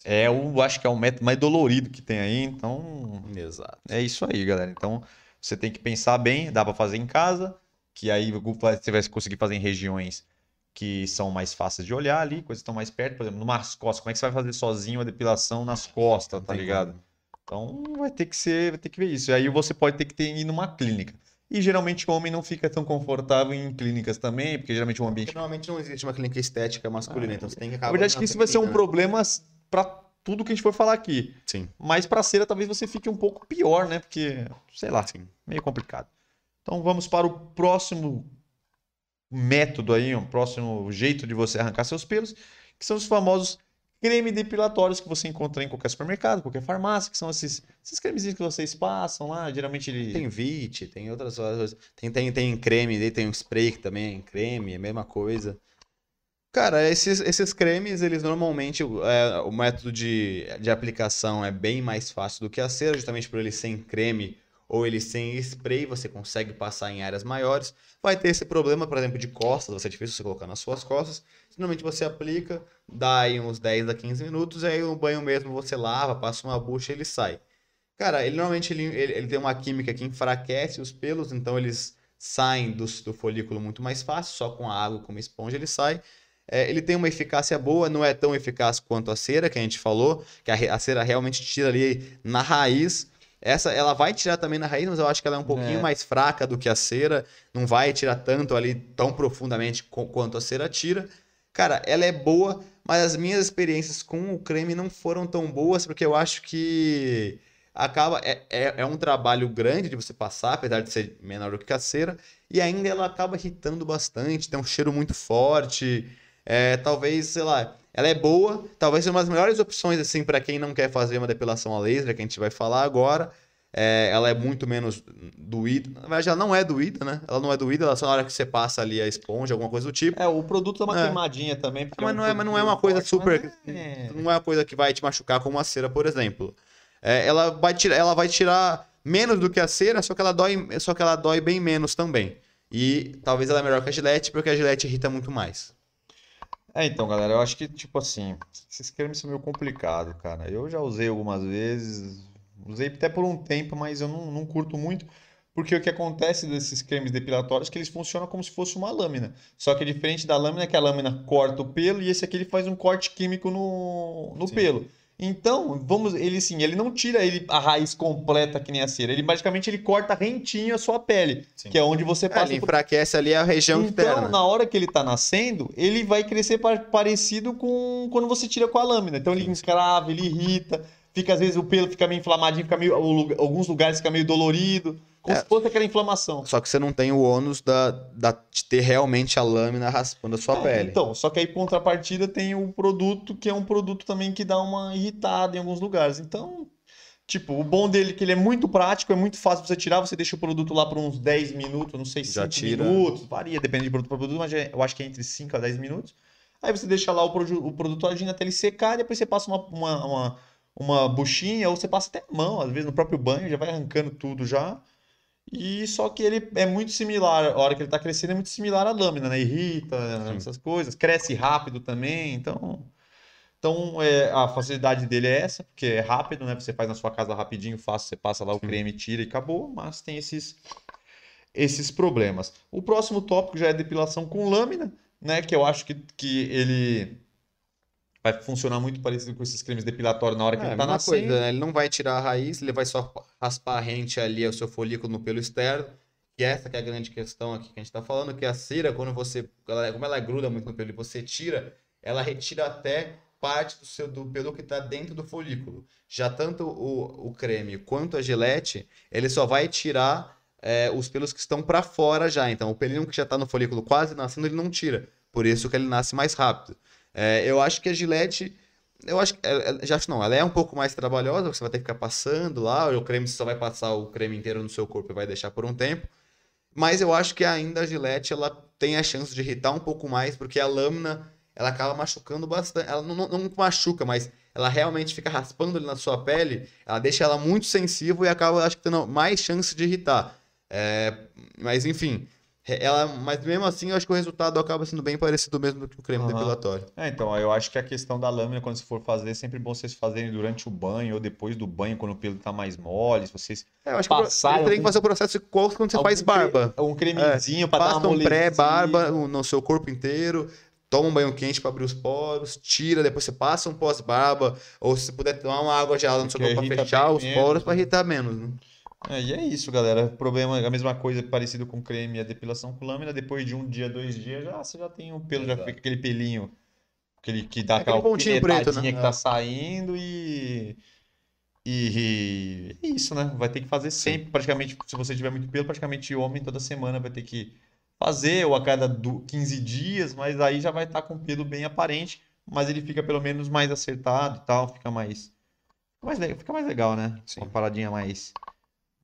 é o, acho que é o método mais dolorido que tem aí, então Exato. é isso aí, galera. Então você tem que pensar bem, dá para fazer em casa, que aí você vai conseguir fazer em regiões que são mais fáceis de olhar ali, coisas que estão mais perto, por exemplo, nas costas. Como é que você vai fazer sozinho a depilação nas costas, tá ligado? como. Então vai ter que ser, vai ter que ver isso. E aí você pode ter que ter, ir numa clínica. E geralmente o homem não fica tão confortável em clínicas também, porque geralmente o ambiente. Porque normalmente não existe uma clínica estética masculina, Ah, então você tem que Na acabar. verdade, que na isso vai ser um né? problema para tudo que a gente for falar aqui. Sim, Mas para cera talvez você fique um pouco pior, né? Porque, sei lá, sim. meio complicado. Então vamos para o próximo método aí, um próximo jeito de você arrancar seus pelos, que são os famosos creme depilatórios que você encontra em qualquer supermercado, qualquer farmácia, que são esses, esses cremezinhos que vocês passam lá, geralmente ele... Tem VIT, tem outras coisas. Tem, tem, tem creme, tem um spray que também é creme, é a mesma coisa. Cara, esses, esses cremes, eles normalmente, é, o método de, de aplicação é bem mais fácil do que a cera, justamente por ele sem creme ou ele sem spray, você consegue passar em áreas maiores. Vai ter esse problema, por exemplo, de costas, vai ser difícil você colocar nas suas costas. Normalmente você aplica, dá aí uns 10 a 15 minutos, e aí no banho mesmo você lava, passa uma bucha e ele sai. Cara, ele normalmente ele, ele, ele tem uma química que enfraquece os pelos, então eles saem do, do folículo muito mais fácil, só com a água, com uma esponja ele sai. É, ele tem uma eficácia boa, não é tão eficaz quanto a cera que a gente falou, que a, a cera realmente tira ali na raiz. Essa ela vai tirar também na raiz, mas eu acho que ela é um pouquinho É. mais fraca do que a cera, não vai tirar tanto ali tão profundamente quanto a cera tira. Cara, ela é boa, mas as minhas experiências com o creme não foram tão boas, porque eu acho que acaba. É, é, é um trabalho grande de você passar, apesar de ser menor do que a cera, e ainda ela acaba irritando bastante, tem um cheiro muito forte. É, talvez, sei lá, ela é boa, talvez seja uma das melhores opções, assim, para quem não quer fazer uma depilação a laser, que a gente vai falar agora. É, ela é muito menos doída. Na verdade, ela não é doída, né? Ela não é doída, ela só na hora que você passa ali a esponja, alguma coisa do tipo. É, o produto dá uma É. queimadinha também. porque Mas um não é, mas não é uma coisa forte, super. é- Não é uma coisa que vai te machucar como a cera, por exemplo. É, ela, vai tirar, ela vai tirar menos do que a cera, só que ela dói, só que ela dói bem menos também. E talvez ela é melhor que a Gillette, porque a Gillette irrita muito mais. É, então, galera, eu acho que, tipo assim, esses cremes são meio complicado, cara. Eu já usei algumas vezes, usei até por um tempo, mas eu não, não curto muito, porque o que acontece desses cremes depilatórios é que eles funcionam como se fosse uma lâmina. Só que é diferente da lâmina, que a lâmina corta o pelo, e esse aqui ele faz um corte químico no, no Sim. pelo. Então, vamos, ele sim, ele não tira ele a raiz completa que nem a cera, ele basicamente ele corta rentinho a sua pele, Sim. que é onde você É, passa ele o enfraquece ali a região então, externa. na hora que ele tá nascendo, ele vai crescer pa- parecido com quando você tira com a lâmina. Então ele encrava, ele irrita, fica às vezes o pelo fica meio inflamadinho, fica meio, alguns lugares fica meio dolorido, como É. se fosse aquela inflamação. Só que você não tem o ônus da, da, de ter realmente a lâmina raspando a sua É, pele. Então, só que aí contrapartida tem o produto que é um produto também que dá uma irritada em alguns lugares. Então, tipo, o bom dele é que ele é muito prático, é muito fácil você tirar, você deixa o produto lá por uns 10 minutos, não sei, Já 5 tira. minutos, varia, depende de produto para produto, mas é- eu acho que é entre 5 a 10 minutos. Aí você deixa lá o, o produto agindo até ele secar, depois você passa uma, uma, uma, uma buchinha, ou você passa até a mão, às vezes no próprio banho, já vai arrancando tudo já. E só que ele é muito similar, a hora que ele tá crescendo é muito similar à lâmina, né? Irrita, Sim. essas coisas, cresce rápido também, então. Então, é, a facilidade dele é essa, porque é rápido, né? Você faz na sua casa rapidinho, fácil, você passa lá o Sim. creme, tira e acabou, mas tem esses, esses problemas. O próximo tópico já é depilação com lâmina, né? Que eu acho que, que ele vai funcionar muito parecido com esses cremes depilatórios na hora que É, ele tá nascendo. coisa, né? Ele não vai tirar a raiz, ele vai só raspar a rente ali, o seu folículo no pelo externo. Que essa que é a grande questão aqui que a gente tá falando, que a cera, quando você, ela- como ela gruda muito no pelo e você tira, ela retira até parte do seu do pelo que tá dentro do folículo. Já tanto o, o creme quanto a gilete, ele só vai tirar é, os pelos que estão para fora já. Então, o pelinho que já tá no folículo quase nascendo, ele não tira. Por isso que ele nasce mais rápido. É, eu acho que a gilete eu acho que. ela- ela- Já acho não, ela é um pouco mais trabalhosa, você vai ter que ficar passando lá, o creme só vai passar o creme inteiro no seu corpo e vai deixar por um tempo. Mas eu acho que ainda a Gillette ela tem a chance de irritar um pouco mais, porque a lâmina ela acaba machucando bastante. Ela não, não, não machuca, mas ela realmente fica raspando ali na sua pele, ela deixa ela muito sensível e acaba, acho que, tendo mais chance de irritar. É, mas, enfim, ela, mas mesmo assim, eu acho que o resultado acaba sendo bem parecido mesmo do que o creme Aham. depilatório. É, então, eu acho que a questão da lâmina, quando você for fazer, é sempre bom vocês fazerem durante o banho ou depois do banho, quando o pelo tá mais mole, se vocês É, eu acho que Passar você tem que fazer o processo igual quando você Algum faz cre- barba. Um cremezinho pra dar Passa uma um pré-barba no seu corpo inteiro, toma um banho quente para abrir os poros, tira, depois você passa um pós-barba, ou se você puder tomar uma água gelada no seu corpo para fechar os menos, poros para né? irritar menos. Né? É, e é isso, galera. Problema, a mesma coisa parecido com creme e a depilação com lâmina. Depois de um dia, dois dias, já, você já tem o pelo, já Exato. fica aquele pelinho, aquele que dá Aquele aquela pontinho preto, né? que tá É. saindo e... E é isso, né? Vai ter que fazer sempre, praticamente, se você tiver muito pelo, praticamente homem toda semana vai ter que fazer, ou a cada du- 15 dias, mas aí já vai estar com o pelo bem aparente, mas ele fica pelo menos mais acertado e tal, fica mais, fica mais, le- fica mais legal, né? Sim. Uma paradinha mais,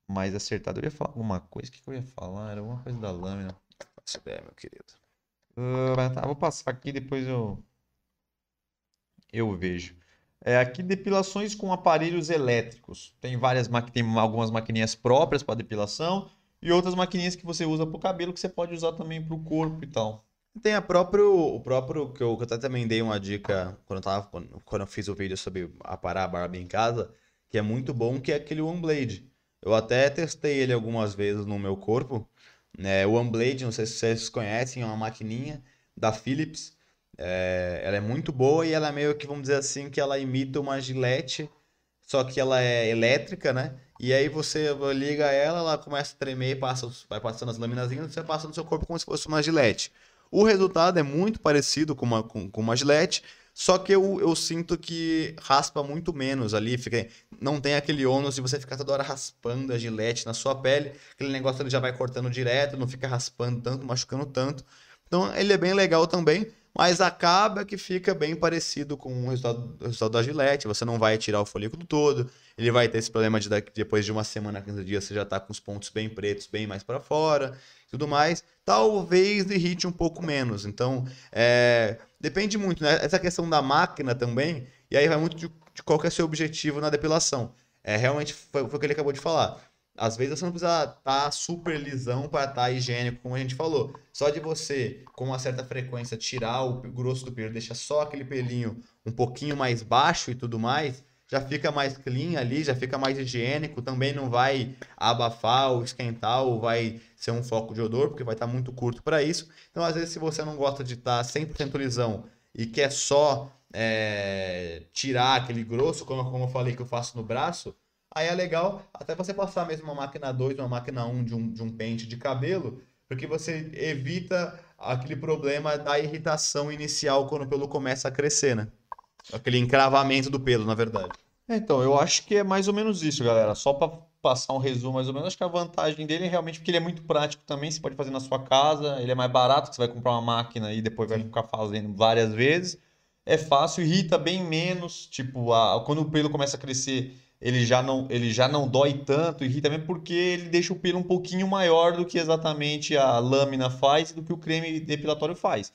mais acertada. Eu ia falar alguma coisa, o que que eu ia falar? Era alguma coisa da lâmina. Faço ideia, meu querido. Ah, tá, vou passar aqui, depois eu, eu vejo. É, aqui depilações com aparelhos elétricos. Tem várias tem algumas maquininhas próprias para depilação e outras maquininhas que você usa para o cabelo que você pode usar também para o corpo e tal. Tem a próprio, o próprio, que eu, que eu até também dei uma dica quando eu, tava, quando, quando eu fiz o vídeo sobre aparar a barba em casa, que é muito bom, que é aquele One Blade. Eu até testei ele algumas vezes no meu corpo. né? o One Blade, não sei se vocês conhecem, é uma maquininha da Philips. É, ela é muito boa e ela é meio que, vamos dizer assim, que ela imita uma gilete, só que ela é elétrica, né? E aí você liga ela, ela começa a tremer, passa, vai passando as laminazinhas, você passa no seu corpo como se fosse uma gilete. O resultado é muito parecido com uma, com, com uma gilete, só que eu, eu sinto que raspa muito menos ali, fica, não tem aquele ônus de você ficar toda hora raspando a gilete na sua pele, aquele negócio ele já vai cortando direto, não fica raspando tanto, machucando tanto. Então ele é bem legal também, mas acaba que fica bem parecido com o resultado, o resultado da gilete, você não vai tirar o folículo todo, ele vai ter esse problema de depois de uma semana, 15 dias, você já tá com os pontos bem pretos, bem mais para fora, tudo mais. Talvez irrite um pouco menos. Então, é, depende muito, né? Essa questão da máquina também, e aí vai muito de, de qual que é o seu objetivo na depilação. É, realmente foi, foi o que ele acabou de falar. Às vezes você não precisa estar super lisão para estar higiênico, como a gente falou. Só de você, com uma certa frequência, tirar o grosso do pelo, deixar só aquele pelinho um pouquinho mais baixo e tudo mais, já fica mais clean ali, já fica mais higiênico. Também não vai abafar ou esquentar ou vai ser um foco de odor, porque vai estar muito curto para isso. Então, às vezes, se você não gosta de estar 100% lisão e quer só é, tirar aquele grosso, como, como eu falei que eu faço no braço, aí é legal até você passar mesmo uma máquina 2, uma máquina 1 de um, de um pente de cabelo, porque você evita aquele problema da irritação inicial quando o pelo começa a crescer, né? Aquele encravamento do pelo, na verdade. É, Então, eu acho que é mais ou menos isso, galera. Só para passar um resumo mais ou menos, acho que a vantagem dele é realmente porque ele é muito prático também, você pode fazer na sua casa, ele é mais barato, que você vai comprar uma máquina e depois vai ficar fazendo várias vezes. É fácil, irrita bem menos, tipo, a- quando o pelo começa a crescer, ele já não, ele já não dói tanto, irrita mesmo porque ele deixa o pelo um pouquinho maior do que exatamente a lâmina faz, do que o creme depilatório faz.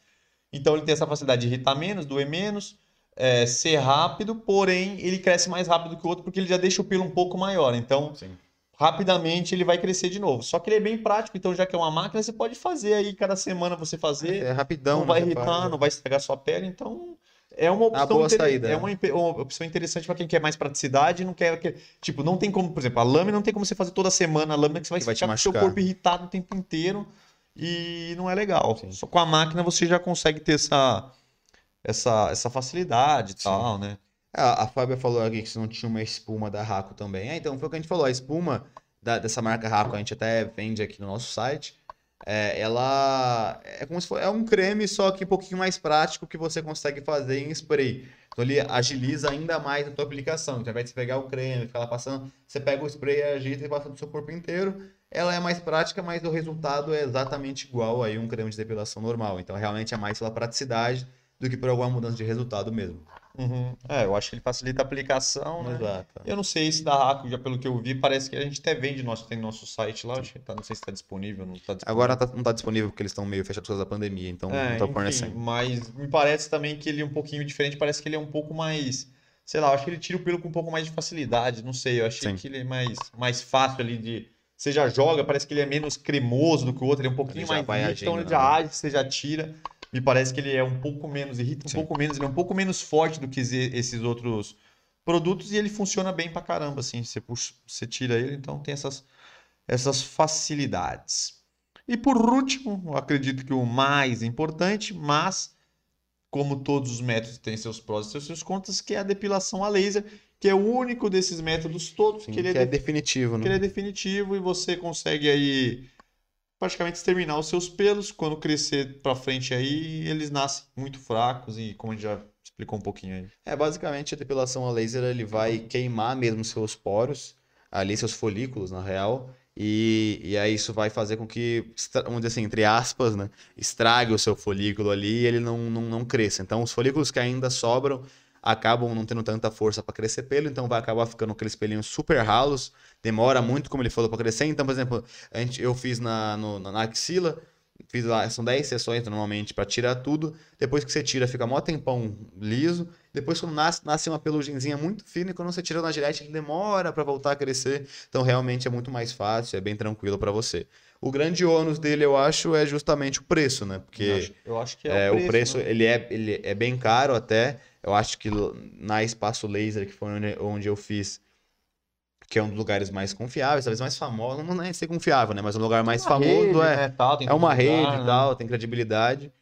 Então ele tem essa facilidade de irritar menos, doer menos, é, ser rápido, porém ele cresce mais rápido que o outro porque ele já deixa o pelo um pouco maior. Então, Sim. rapidamente ele vai crescer de novo. Só que ele é bem prático, então já que é uma máquina, você pode fazer aí cada semana você fazer, É rapidão, não vai né? Irritar, faz, não vai estragar sua pele, então é uma Uma opção boa inter- saída, é né? uma, uma opção interessante para quem quer mais praticidade, e não quer que- tipo, não tem como, por exemplo, a lâmina não tem como você fazer toda semana a lâmina que você vai, Que vai ficar com o seu corpo irritado o tempo inteiro e não é legal. Sim. Só com a máquina você já consegue ter essa essa, essa facilidade e tal, né? A, a Fábia falou aqui que você não tinha uma espuma da Raco também. É, então foi o que a gente falou. A espuma da- dessa marca Raco, a gente até vende aqui no nosso site. É, ela é como se fosse é um creme, só que um pouquinho mais prático que você consegue fazer em spray. Então ele agiliza ainda mais a tua aplicação. Então, ao invés de você pegar o creme, ficar lá passando, você pega o spray, agita e passa no seu corpo inteiro. Ela é mais prática, mas o resultado é exatamente igual aí um creme de depilação normal. Então realmente é mais pela praticidade do que por alguma mudança de resultado mesmo. Uhum. É, eu acho que ele facilita a aplicação, né? Exato. Eu não sei se da Raco, já pelo que eu vi, parece que a gente até vende nosso, tem nosso site lá, acho que tá, não sei se está disponível, não tá disponível. Agora tá- não está disponível porque eles estão meio fechados por causa da pandemia, então não É, estão enfim, fornecendo. mas me parece também que ele é um pouquinho diferente, parece que ele é um pouco mais, sei lá, eu acho que ele tira o pelo com um pouco mais de facilidade, não sei, eu achei Sim. que ele é mais, mais fácil ali de, você já joga, parece que ele é menos cremoso do que o outro, ele é um pouquinho mais vai então agindo, ele já né? age, você já tira, me parece que ele é um pouco menos, irrita um Sim. pouco menos, ele é um pouco menos forte do que esses outros produtos e ele funciona bem pra caramba, assim, você puxa, você tira ele, então tem essas, essas facilidades. E por último, acredito que o mais importante, mas como todos os métodos têm seus prós e seus contras, que é a depilação a laser, que é o único desses métodos todos Sim, que ele é, que é de- definitivo, que né? ele é definitivo e você consegue aí praticamente exterminar os seus pelos. Quando crescer pra frente aí, eles nascem muito fracos e como a gente já explicou um pouquinho aí. É, basicamente a depilação a laser ele vai queimar mesmo seus poros, ali seus folículos, na real, e, e aí isso vai fazer com que, vamos dizer assim, entre aspas, né, estrague o seu folículo ali e ele não, não, não cresça. Então os folículos que ainda sobram acabam não tendo tanta força para crescer pelo, então vai acabar ficando aqueles pelinhos super ralos, demora muito, como ele falou, para crescer. Então, por exemplo, a gente, eu fiz na, no- na axila, fiz lá, são 10 sessões normalmente para tirar tudo. Depois que você tira, fica mó tempão liso. Depois, quando nasce, nasce uma pelugenzinha muito fina e quando você tira na gilete, ele demora para voltar a crescer. Então, realmente é muito mais fácil, é bem tranquilo para você. O grande ônus dele, eu acho, é justamente o preço, né? Eu Porque acho, eu acho que é, é, o preço, né? ele, é, ele é bem caro até. Eu acho que na Espaço Laser, que foi onde, eu fiz, que é um dos lugares mais confiáveis, talvez mais famoso, não é ser confiável, né? Mas um lugar mais famoso rede, é. né, tal, É uma rede né? e tal, tem credibilidade.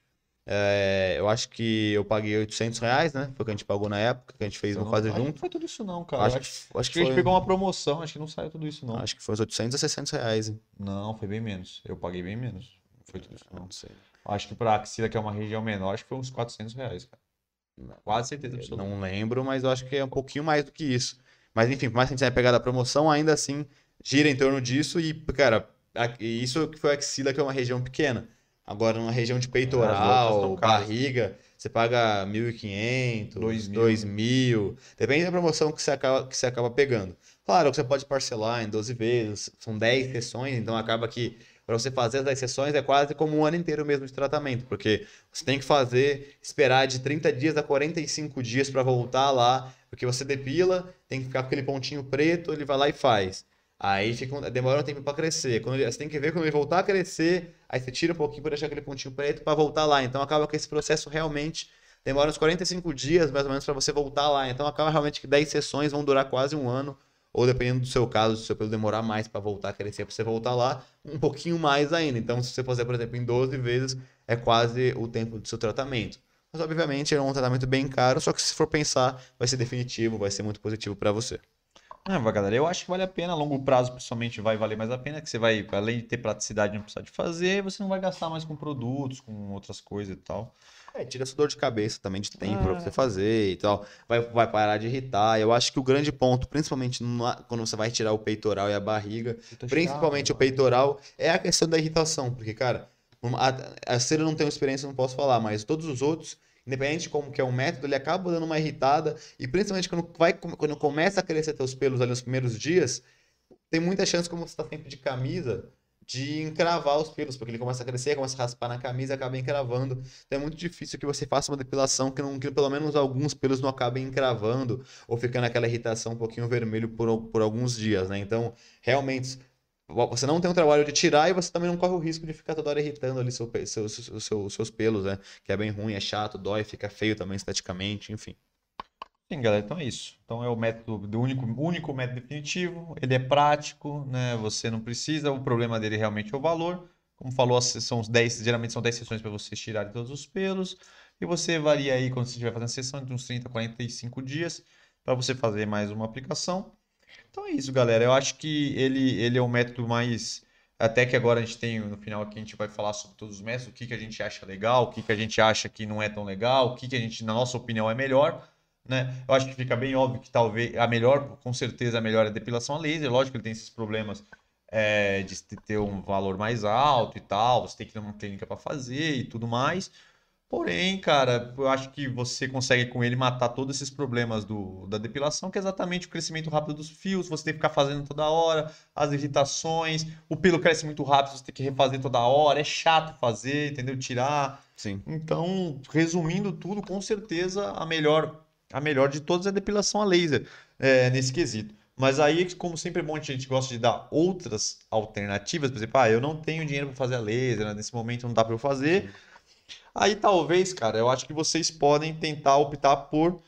É, eu acho que eu paguei 800 reais, né? Foi o que a gente pagou na época, que a gente fez Então, um quase junto. Não foi tudo isso não, cara. Acho, acho, que, acho que que a gente foi, pegou uma promoção, acho que não saiu tudo isso não. acho que foi uns 800 a 600 reais. hein? Não, foi bem menos. Eu paguei bem menos. Não foi tudo isso não. Não sei. Acho que pra axila, que é uma região menor, acho que foi uns 400 reais, cara. Quase certeza Eu absoluta. não lembro, mas eu acho que é um pouquinho mais do que isso. Mas enfim, por mais que a gente tenha pegado a promoção, ainda assim gira em torno disso e, cara, isso que foi a axila, que é uma região pequena. Agora, numa região de peitoral, barriga, você paga 1.500, Dois mil. 2.000, depende da promoção que você acaba, que você acaba pegando. Claro que você pode parcelar em 12 vezes, são 10 sessões, então acaba que para você fazer as 10 sessões é quase como um ano inteiro mesmo de tratamento, porque você tem que fazer, esperar de 30 dias a 45 dias para voltar lá, porque você depila, tem que ficar com aquele pontinho preto, ele vai lá e faz. Aí fica, demora um tempo para crescer. Quando ele- você tem que ver quando ele voltar a crescer, aí você tira um pouquinho para deixar aquele pontinho preto para voltar lá. Então acaba que esse processo realmente demora uns 45 dias, mais ou menos, para você voltar lá. Então acaba realmente que 10 sessões vão durar quase um ano, ou dependendo do seu caso, se o seu pelo demorar mais para voltar a crescer, para você voltar lá, um pouquinho mais ainda. Então, se você fazer, por exemplo, em 12 vezes, é quase o tempo do seu tratamento. Mas, obviamente, é um tratamento bem caro, só que se for pensar, vai ser definitivo, vai ser muito positivo para você. É, galera, eu acho que vale a pena, a longo prazo principalmente vai valer mais a pena, que você vai, além de ter praticidade, não precisar de fazer, você não vai gastar mais com produtos, com outras coisas e tal. É, tira essa dor de cabeça também de tempo pra Ah. você fazer e tal. Vai, vai parar de irritar. Eu acho que o grande ponto, principalmente quando você vai tirar o peitoral e a barriga, principalmente o peitoral, é a questão da irritação. Porque, cara, a, a cera eu não tenho experiência, não posso falar, mas todos os outros, independente de como que é o método, ele acaba dando uma irritada. E principalmente quando, vai, quando começa a crescer teus pelos ali nos primeiros dias, tem muita chance, como você tá sempre de camisa, de encravar os pelos, porque ele começa a crescer, começa a raspar na camisa acaba encravando. Então é muito difícil que você faça uma depilação que, não, que pelo menos alguns pelos não acabem encravando ou ficando aquela irritação um pouquinho vermelho por, por alguns dias, né? Então, realmente, você não tem um trabalho de tirar e você também não corre o risco de ficar toda hora irritando ali seu, seu, seu- seus pelos, né? Que é bem ruim, é chato, dói, fica feio também esteticamente, enfim. Sim, galera, então é isso. Então é o método do único, único método definitivo, ele é prático, né? Você não precisa, o problema dele realmente é o valor. Como falou, são os 10, geralmente são 10 sessões para vocês tirarem todos os pelos. E você varia aí quando você estiver fazendo a sessão entre uns 30 a 45 dias para você fazer mais uma aplicação. Então é isso, galera. Eu acho que ele, ele é o método mais. Até que agora a gente tem, no final aqui, a gente vai falar sobre todos os métodos, o que, que a gente acha legal, o que, que a gente acha que não é tão legal, o que, que a gente, na nossa opinião, é melhor. Né? Eu acho que fica bem óbvio que talvez a melhor, com certeza, a melhor é a depilação a laser. Lógico que ele tem esses problemas é, de ter um valor mais alto e tal, você tem que ir numa clínica para fazer e tudo mais. Porém, cara, eu acho que você consegue com ele matar todos esses problemas do, da depilação, que é exatamente o crescimento rápido dos fios, você tem que ficar fazendo toda hora, as irritações, o pelo cresce muito rápido, você tem que refazer toda hora, é chato fazer, entendeu? Tirar. Sim. Então, resumindo tudo, com certeza a melhor, a melhor de todas é a depilação a laser, é, nesse quesito. Mas aí, como sempre é bom, a gente gosta de dar outras alternativas, por exemplo, ah, eu não tenho dinheiro para fazer a laser, né? nesse momento não dá para eu fazer. Aí talvez, cara, eu acho que vocês podem tentar optar por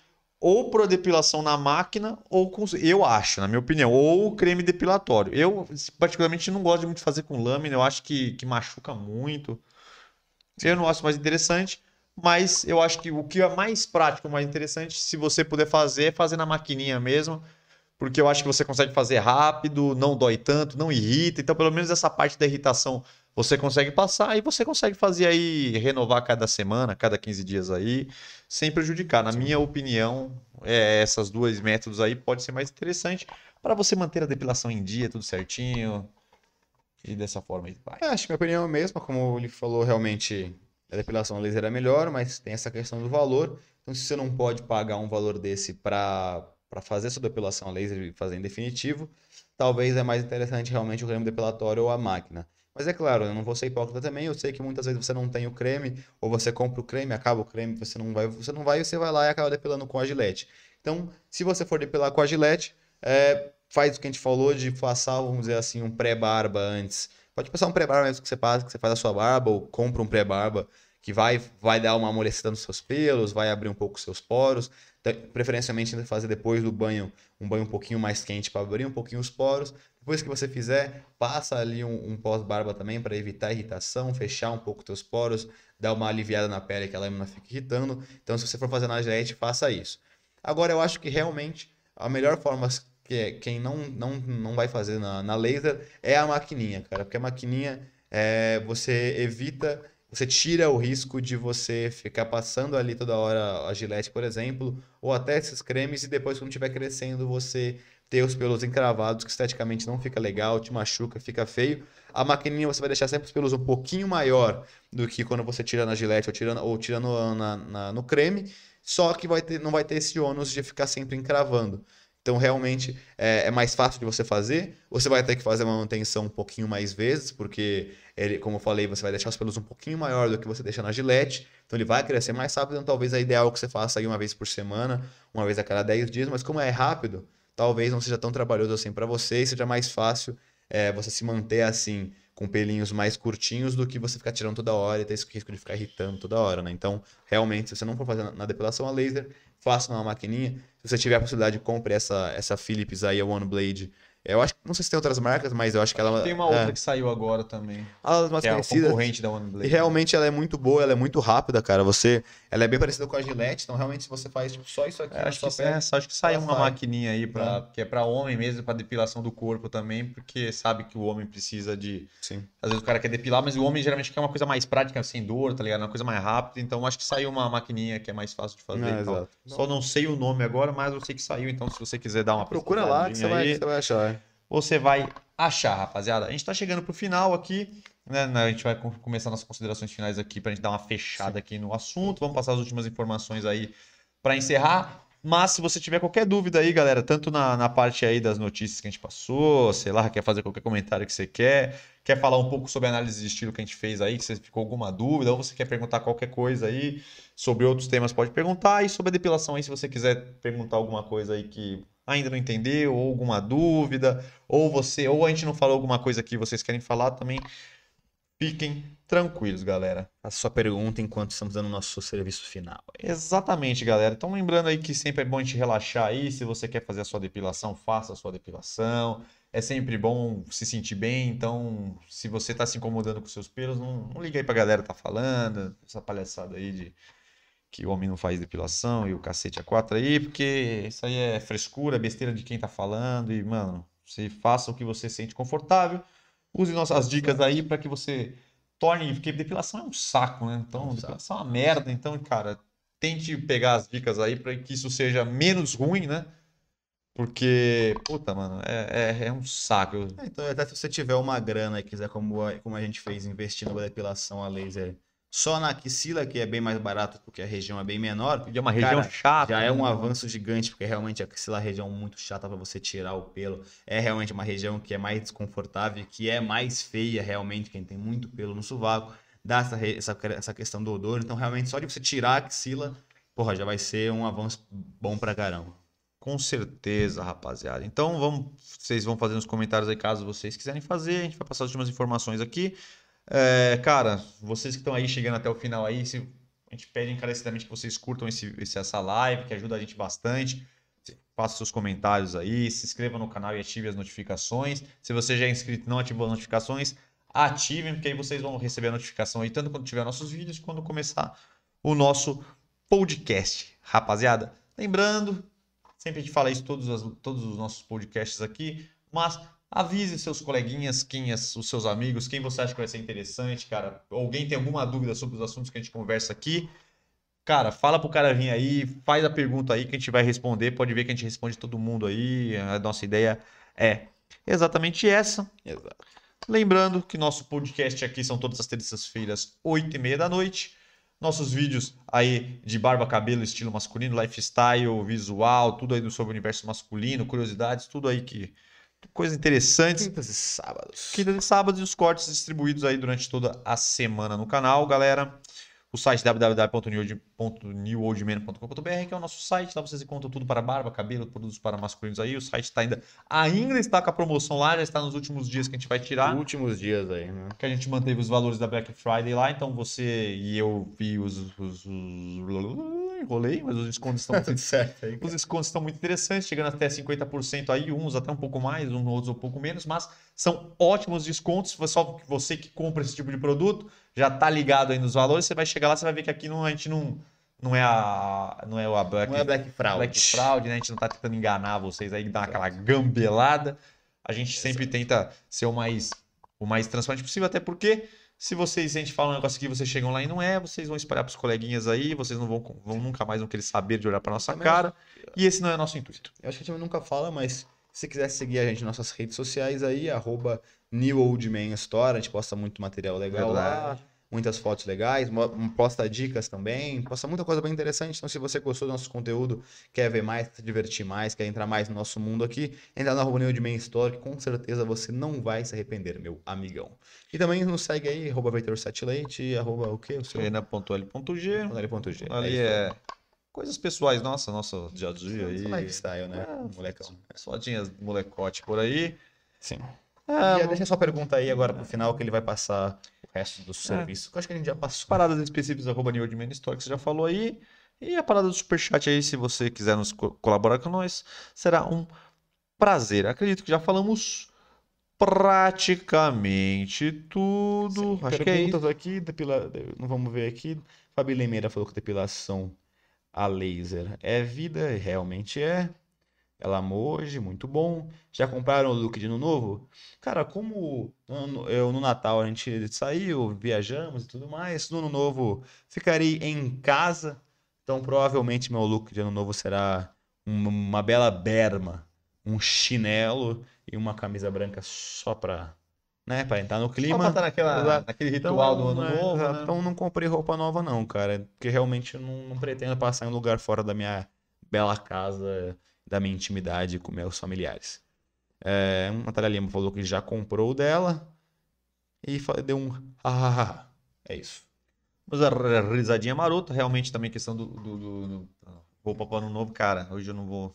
ou por depilação na máquina, ou com. Eu acho, na minha opinião, ou creme depilatório. Eu, particularmente, não gosto muito de fazer com lâmina, eu acho que, que machuca muito. Eu não acho mais interessante, mas eu acho que o que é mais prático, mais interessante, se você puder fazer, é fazer na maquininha mesmo. Porque eu acho que você consegue fazer rápido, não dói tanto, não irrita. Então, pelo menos essa parte da irritação você consegue passar e você consegue fazer aí, renovar cada semana, cada 15 dias aí, sem prejudicar. Na minha opinião, é, essas duas métodos aí pode ser mais interessante para você manter a depilação em dia, tudo certinho. E dessa forma aí vai. É, acho que a minha opinião é a mesma, como ele falou, realmente a depilação laser é melhor, mas tem essa questão do valor. Então, se você não pode pagar um valor desse para fazer sua depilação laser e fazer em definitivo, talvez é mais interessante realmente o creme depilatório ou a máquina. Mas é claro, eu não vou ser hipócrita também, eu sei que muitas vezes você não tem o creme, ou você compra o creme, acaba o creme, você não vai, você não vai, você vai lá e acaba depilando com a gilete. Então, se você for depilar com a gilete, é, faz o que a gente falou de passar, vamos dizer assim, um pré-barba antes. Pode passar um pré-barba mesmo que você passa, que você faz a sua barba, ou compra um pré-barba que vai, vai dar uma amolecida nos seus pelos, vai abrir um pouco os seus poros. Preferencialmente fazer depois do banho um banho um pouquinho mais quente para abrir um pouquinho os poros. Depois que você fizer, passa ali um, um pós-barba também para evitar irritação, fechar um pouco teus poros, dar uma aliviada na pele que a lâmina fica irritando. Então, se você for fazer na gilete, faça isso. Agora, eu acho que realmente a melhor forma que é, quem não, não, não vai fazer na, na laser é a maquininha, cara. Porque a maquininha é, você evita, você tira o risco de você ficar passando ali toda hora a gilete, por exemplo, ou até esses cremes e depois, quando estiver crescendo, você ter os pelos encravados, que esteticamente não fica legal, te machuca, fica feio. A maquininha você vai deixar sempre os pelos um pouquinho maior do que quando você tira na gilete ou tira, ou tira no, na, na, no creme, só que vai ter, não vai ter esse ônus de ficar sempre encravando. Então, realmente, é, é, mais fácil de você fazer. Você vai ter que fazer uma manutenção um pouquinho mais vezes, porque, ele, como eu falei, você vai deixar os pelos um pouquinho maior do que você deixa na gilete. Então, ele vai crescer mais rápido. Então, talvez é ideal que você faça aí uma vez por semana, uma vez a cada 10 dias. Mas, como é rápido, talvez não seja tão trabalhoso assim para você e seja mais fácil é, você se manter assim, com pelinhos mais curtinhos, do que você ficar tirando toda hora e ter esse risco de ficar irritando toda hora, né? Então, realmente, se você não for fazer na depilação a laser, faça numa maquininha. Se você tiver a possibilidade, compre essa, essa Philips aí, a One Blade eu acho que não sei se tem outras marcas, mas eu acho que ela. Tem uma outra é, que saiu agora também. Ela é mais conhecida. É concorrente da OneBlade. E realmente ela é muito boa, ela é muito rápida, cara. Você, ela é bem parecida com a Gillette, então realmente se você faz tipo, só isso aqui, é, acho, que, é, acho que saiu uma sai. maquininha aí para é. que é para homem mesmo, para depilação do corpo também, porque sabe que o homem precisa de. Sim. Às vezes o cara quer depilar, mas o homem geralmente quer uma coisa mais prática, sem dor, tá ligado? Uma coisa mais rápida. Então acho que saiu uma maquininha que é mais fácil de fazer. É, então. Só não sei o nome agora, mas eu sei que saiu. Então se você quiser dar uma procura lá que você, aí, vai, você vai achar. Você vai achar, rapaziada. A gente está chegando pro final aqui, né? A gente vai começar nossas considerações finais aqui para a gente dar uma fechada aqui no assunto. Vamos passar as últimas informações aí para encerrar. Mas se você tiver qualquer dúvida aí, galera, tanto na, na parte aí das notícias que a gente passou, sei lá, quer fazer qualquer comentário que você quer, quer falar um pouco sobre a análise de estilo que a gente fez aí, que você ficou alguma dúvida, ou você quer perguntar qualquer coisa aí sobre outros temas, pode perguntar. E sobre a depilação aí, se você quiser perguntar alguma coisa aí que ainda não entendeu, ou alguma dúvida, ou você, ou a gente não falou alguma coisa que vocês querem falar também, fiquem tranquilos, galera. A sua pergunta enquanto estamos dando o nosso serviço final. Exatamente, galera. Então lembrando aí que sempre é bom a gente relaxar aí, se você quer fazer a sua depilação, faça a sua depilação. É sempre bom se sentir bem, então se você está se incomodando com seus pelos, não, não liga aí pra galera tá falando, essa palhaçada aí de que o homem não faz depilação e o cacete a quatro aí, porque isso aí é frescura, besteira de quem tá falando e, mano, você faça o que você sente confortável, use nossas dicas aí para que você torne, porque depilação é um saco, né? Então, é um depilação é uma merda, então, cara, tente pegar as dicas aí para que isso seja menos ruim, né? Porque, puta, mano, é, é, é um saco. É, então, até se você tiver uma grana e quiser, como a, como a gente fez, investir na depilação a laser Só na axila, que é bem mais barato porque a região é bem menor, E é uma região Cara, chata. já é um né? avanço gigante, porque realmente a axila é uma região muito chata para você tirar o pelo. É realmente uma região que é mais desconfortável, que é mais feia realmente, quem tem muito pelo no sovaco, dá essa, essa, essa questão do odor. Então, realmente, só de você tirar a axila, porra, já vai ser um avanço bom pra caramba. Com certeza, rapaziada. Então vamos, vocês vão fazer nos comentários aí caso vocês quiserem fazer. A gente vai passar as últimas informações aqui. É, cara, vocês que estão aí chegando até o final aí, se- a gente pede encarecidamente que vocês curtam esse, esse- essa live, que ajuda a gente bastante. Faça seus comentários aí, se inscreva no canal e ative as notificações. Se você já é inscrito e não ativou as notificações, ativem, porque aí vocês vão receber a notificação aí, tanto quando tiver nossos vídeos, quando começar o nosso podcast. Rapaziada, lembrando, sempre a gente fala isso todos, todos os nossos podcasts aqui, mas avise seus coleguinhas, quem é, os seus amigos, quem você acha que vai ser interessante, cara. Alguém tem alguma dúvida sobre os assuntos que a gente conversa aqui? Cara, fala pro cara vir aí, faz a pergunta aí que a gente vai responder. Pode ver que a gente responde todo mundo aí. A nossa ideia é exatamente essa. Exato. Lembrando que nosso podcast aqui são todas as terças-feiras, 8 e meia da noite. Nossos vídeos aí de barba, cabelo, estilo masculino, lifestyle, visual, tudo aí sobre o universo masculino, curiosidades, tudo aí que. Coisas interessantes. Quintas e sábados. Quinta e sábado e os cortes distribuídos aí durante toda a semana no canal, galera. O site www.newoldman.com.br, que é o nosso site, lá vocês encontram tudo para barba, cabelo, produtos para masculinos aí. O site tá ainda, ainda está com a promoção lá, já está nos últimos dias que a gente vai tirar. Últimos dias aí, né? Que a gente manteve os valores da Black Friday lá, então você e eu vi os. os, os... Enrolei, mas os descontos estão Tudo certo aí. os descontos estão muito interessantes, chegando até 50% aí, uns até um pouco mais, uns outros um pouco menos, mas são ótimos descontos. Só você que compra esse tipo de produto já tá ligado aí nos valores, você vai chegar lá, você vai ver que aqui não, a gente não, não é a não é a Black, Não é Black Fraud. Black Fraud, né? A gente não tá tentando enganar vocês aí, dar aquela gambelada. A gente sempre tenta ser o mais o mais transparente possível, até porque se vocês, a gente fala um negócio aqui, vocês chegam lá e não é, vocês vão espalhar pros coleguinhas aí, vocês não vão, vão nunca mais vão querer saber de olhar pra nossa cara. E esse não é nosso intuito. Eu acho que a gente nunca fala, mas se quiser seguir a gente nas nossas redes sociais aí, arroba New Old Man Store, a gente posta muito material legal lá, muitas fotos legais, posta dicas também, posta muita coisa bem interessante. Então, se você gostou do nosso conteúdo, quer ver mais, quer se divertir mais, quer entrar mais no nosso mundo aqui, entra na arroba New Old Man Store, que com certeza você não vai se arrepender, meu amigão. E também nos segue aí, arroba Veitor7Leite, arroba o quê? O seu? Ponto.g. Ali isso. é coisas pessoais, nossa, nossa dia a dia aí. Lifestyle, né? É, Molecão. Só tinha molecote por aí. Sim. É, E deixa a sua pergunta aí agora pro final, que ele vai passar o resto do serviço. que Eu acho que a gente já passou. paradas específicas, arroba New Old Man Store, que você já falou aí. E a parada do Superchat aí, se você quiser nos co- colaborar com nós, será um prazer. Acredito que já falamos praticamente tudo. Sim, Acho que é isso. perguntas aqui, depila... não vamos ver aqui. Fabi Limeira falou que depilação a laser é vida, realmente é. Ela amou hoje, muito bom. Já compraram o look de ano novo? Cara, como eu no Natal a gente saiu, viajamos e tudo mais, no ano novo ficarei em casa. Então provavelmente meu look de ano novo será uma, bela berma, um chinelo e uma camisa branca só pra, né, pra entrar no Só clima. pra estar naquela, Exato. naquele ritual do ano né, novo, né? Então não comprei roupa nova não, cara, porque realmente não, não pretendo passar em um lugar fora da minha bela casa, da minha intimidade com meus familiares. É, a Natália Lima falou que já comprou o dela e deu um hahaha. É isso. Mas a risadinha marota, realmente também questão do, do, do- do- roupa para ano novo, cara. Hoje eu não vou,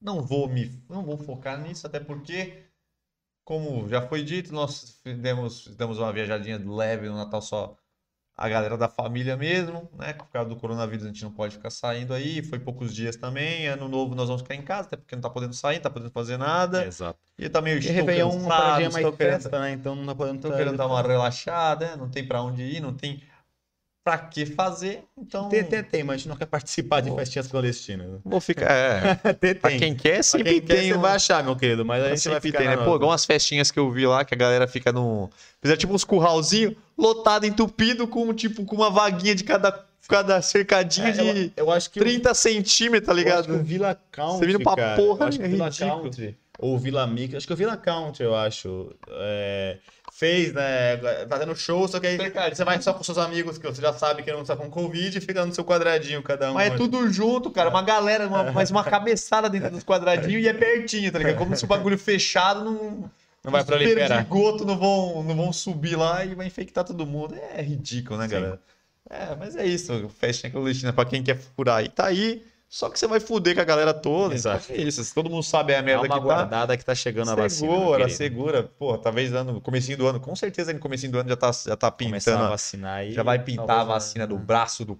não vou me, não vou focar nisso, até porque, como já foi dito, nós demos, demos uma viajadinha leve no Natal só a galera da família mesmo, né? Por causa do coronavírus a gente não pode ficar saindo aí, foi poucos dias também. Ano novo nós vamos ficar em casa, até porque não tá podendo sair, não tá podendo fazer nada. Exato. E também eu E estou Réveillon uma cansado, paradinha mais estou querendo, festa, né? Então não tá podendo Tô querendo dar uma relaxada, né? não tem pra onde ir, não tem pra que fazer, então Tem, tem, tem, mas a gente não quer participar de Vou- festinhas clandestinas. vou ficar. É, tem, pra tem. quem quer, Pra sempre quem quer, tem. você vai achar, meu querido, mas a gente vai sempre ficar tem, né? Pô, igual umas festinhas que eu vi lá que a galera fica num. Fizeram tipo uns curralzinho lotado, entupido, com tipo com uma vaguinha de cada, cada cercadinho É, de eu, eu acho que o- 30 centímetros, tá eu acho ligado? que o Villa Country, Você vindo pra cara, porra, eu acho que é o Villa ridículo. Country ou Villa Mix, acho que o Villa Country, eu acho, é, fez, né? Fazendo show, só que aí você vai só com seus amigos, que você já sabe que não está com Covid, e fica no seu quadradinho cada um. Mas é tudo junto, cara. Uma galera, uma, mais uma cabeçada dentro dos quadradinhos e é pertinho, tá ligado? Como se o bagulho fechado não. Não vai os proliferar. de goto não vão, não vão subir lá e vai infectar todo mundo. É ridículo, né, Sim. galera? É, mas é isso. Festinha clandestina pra quem quer furar aí, tá aí. Só que você vai fuder com a galera toda. Exato. Então é isso. Todo mundo sabe a Dá merda uma que tá. guardada que tá chegando a vacina. Segura, segura. Pô, talvez ano, comecinho do ano. Com certeza no comecinho do ano já tá, já tá Começar a pintando. vacinar aí. Já vai pintar a né? vacina do braço do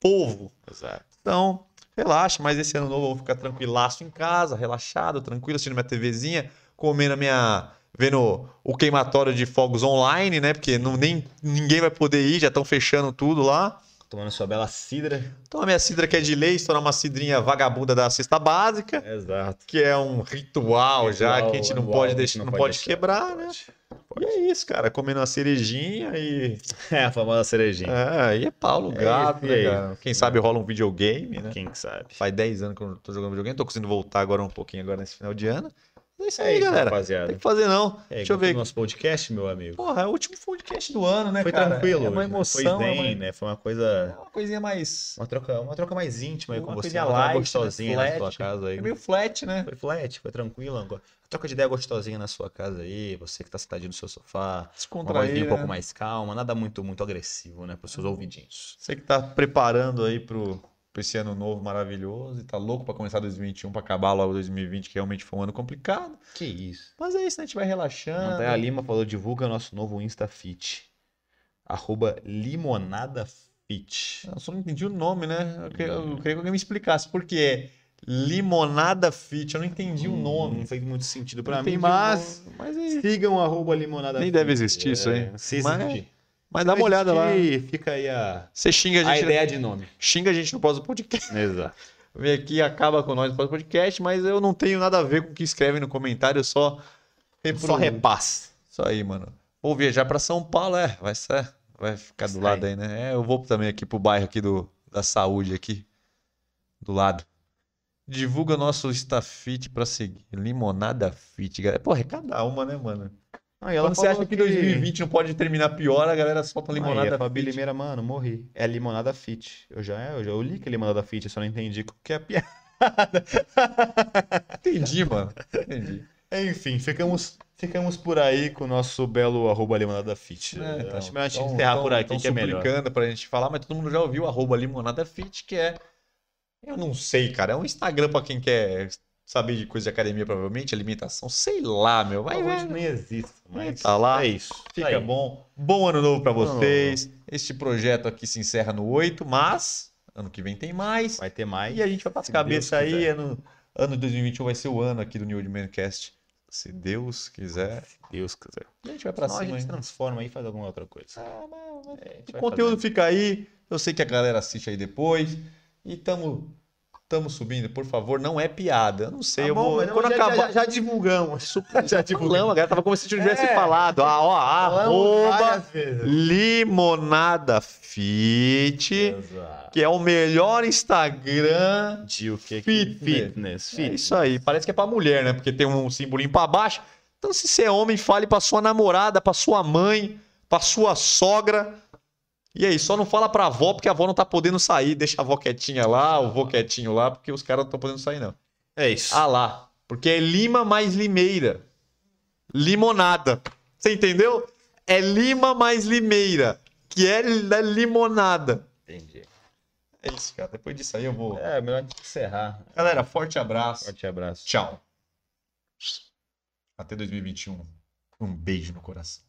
povo. Exato. Então, relaxa, mas esse ano novo eu vou ficar tranquilaço em casa, relaxado, tranquilo, assistindo minha TVzinha, comendo a minha. vendo o queimatório de fogos online, né? Porque não, nem, ninguém vai poder ir, já estão fechando tudo lá. Tomando sua bela cidra. Então a minha cidra que é de lei, estourar uma cidrinha vagabunda da cesta básica, Exato. que é um ritual, já que a gente não Ritual pode deixar, não pode, deixar. quebrar, né? Pode. E é isso, cara, comendo uma cerejinha e. É a famosa cerejinha. É, e é Paulo É Gato, né, cara? Quem sabe rola um videogame, né? Quem sabe? Faz 10 anos que eu não tô jogando videogame, tô conseguindo voltar agora um pouquinho agora nesse final de ano. É isso É aí, isso, galera. rapaziada. Tem que fazer não. É, Deixa eu ver. nosso podcast, meu amigo. Porra, é o último podcast do ano, né, Foi cara? tranquilo. É uma né? emoção, Foi é zen, uma, né? Foi uma é coisa. uma coisinha mais... Uma troca, uma troca mais íntima aí Uma com você. Uma light, né? gostosinha na sua Flat. casa aí. É meio flat, né? Foi flat, foi tranquilo. Uma troca de ideia gostosinha na sua casa aí. Você que tá sentadinho no seu sofá. Uma Descontrair, vozinha um pouco mais calma. Nada muito, muito agressivo, né? Para os seus ouvidinhos. Você que tá preparando aí pro, esse ano novo maravilhoso e tá louco pra começar 2021, pra acabar logo 2020, que realmente foi um ano complicado. Que isso. Mas é isso, né? A gente vai relaxando. Montanha Lima falou, divulga nosso novo InstaFit. Arroba Limonada Fit. Eu só não entendi o nome, né? Eu queria, eu queria que alguém me explicasse. Por que é Limonada Fit? Eu não entendi o nome. Não fez muito sentido pra Não mim, o mas... Mas, é- Sigam arroba Limonada Nem Fit. deve existir isso aí. É, se existir. mas dá uma olhada lá. E fica aí a, Você xinga a a gente, ideia de nome. xinga a gente no pós-podcast. Exato. Vem aqui e acaba com nós no pós-podcast, mas eu não tenho nada a ver com o que escrevem no comentário, eu só Só repasse. Isso aí, mano. Vou viajar pra São Paulo, é, vai ser, vai ficar do Isso lado aí. né? É, eu vou também aqui pro bairro aqui do, da saúde aqui, do lado. Divulga nosso Instafit pra seguir. Limonada Fit, galera. Pô, é cada uma, né, mano? Aí ela Quando você acha falou que 2020 não pode terminar pior, a galera solta limonada a Fabi Fit. Limeira, mano, morri. É Limonada Fit. Eu já, eu já li que é Limonada Fit, eu só não entendi o que é piada. Entendi, mano. Entendi. Enfim, ficamos, ficamos por aí com o nosso belo arroba Limonada Fit. É, então, Acho melhor a gente tão- encerrar tão- por aqui, tão que é melhor. pra gente falar, mas todo mundo já ouviu arroba limonada fit, que é. Eu não sei, cara. É um Instagram pra quem quer saber de coisa de academia, provavelmente, alimentação, sei lá, meu. Vai ver. nem exista, mas Tá lá. é isso. Fica Aí. bom. Bom ano novo pra Ano novo. vocês. Este projeto aqui se encerra no 8, mas ano que vem tem mais. Vai ter mais. E a gente vai para as se cabeças Deus aí. Ano, ano de 2021 vai ser o ano aqui do New Old Mancast. Se Deus quiser. Se Deus quiser. E a gente vai pra Senão a cima. gente hein? transforma aí e faz alguma outra coisa. Ah, mas- mas- É, a O conteúdo fazendo. fica aí. Eu sei que a galera assiste aí depois. E tamo, tamo subindo, por favor. Não é piada. Eu não sei. Tá eu bom, vou. não, Quando já, acabar. já, já divulgamos. já Não, a galera tava como se tivesse É. falado. Ah, ó, arroba. Limonada Fit, Exato. que é o melhor Instagram. De o que? Fitness. Fitness. É Fitness. isso aí. Parece que é pra mulher, né? Porque tem um simbolinho pra baixo. Então, se você é homem, fale pra sua namorada, pra sua mãe, pra sua sogra. E aí, só não fala pra avó, porque a avó não tá podendo sair. Deixa a avó quietinha lá, o vô quietinho lá, porque os caras não estão podendo sair, não. É isso. Ah lá. Porque é Lima mais Limeira. Limonada. Você entendeu? É Lima mais Limeira. Que é da limonada. Entendi. É isso, cara. Depois disso aí eu vou. É, melhor encerrar. Galera, forte abraço. Forte abraço. Tchau. Até 2021. Um beijo no coração.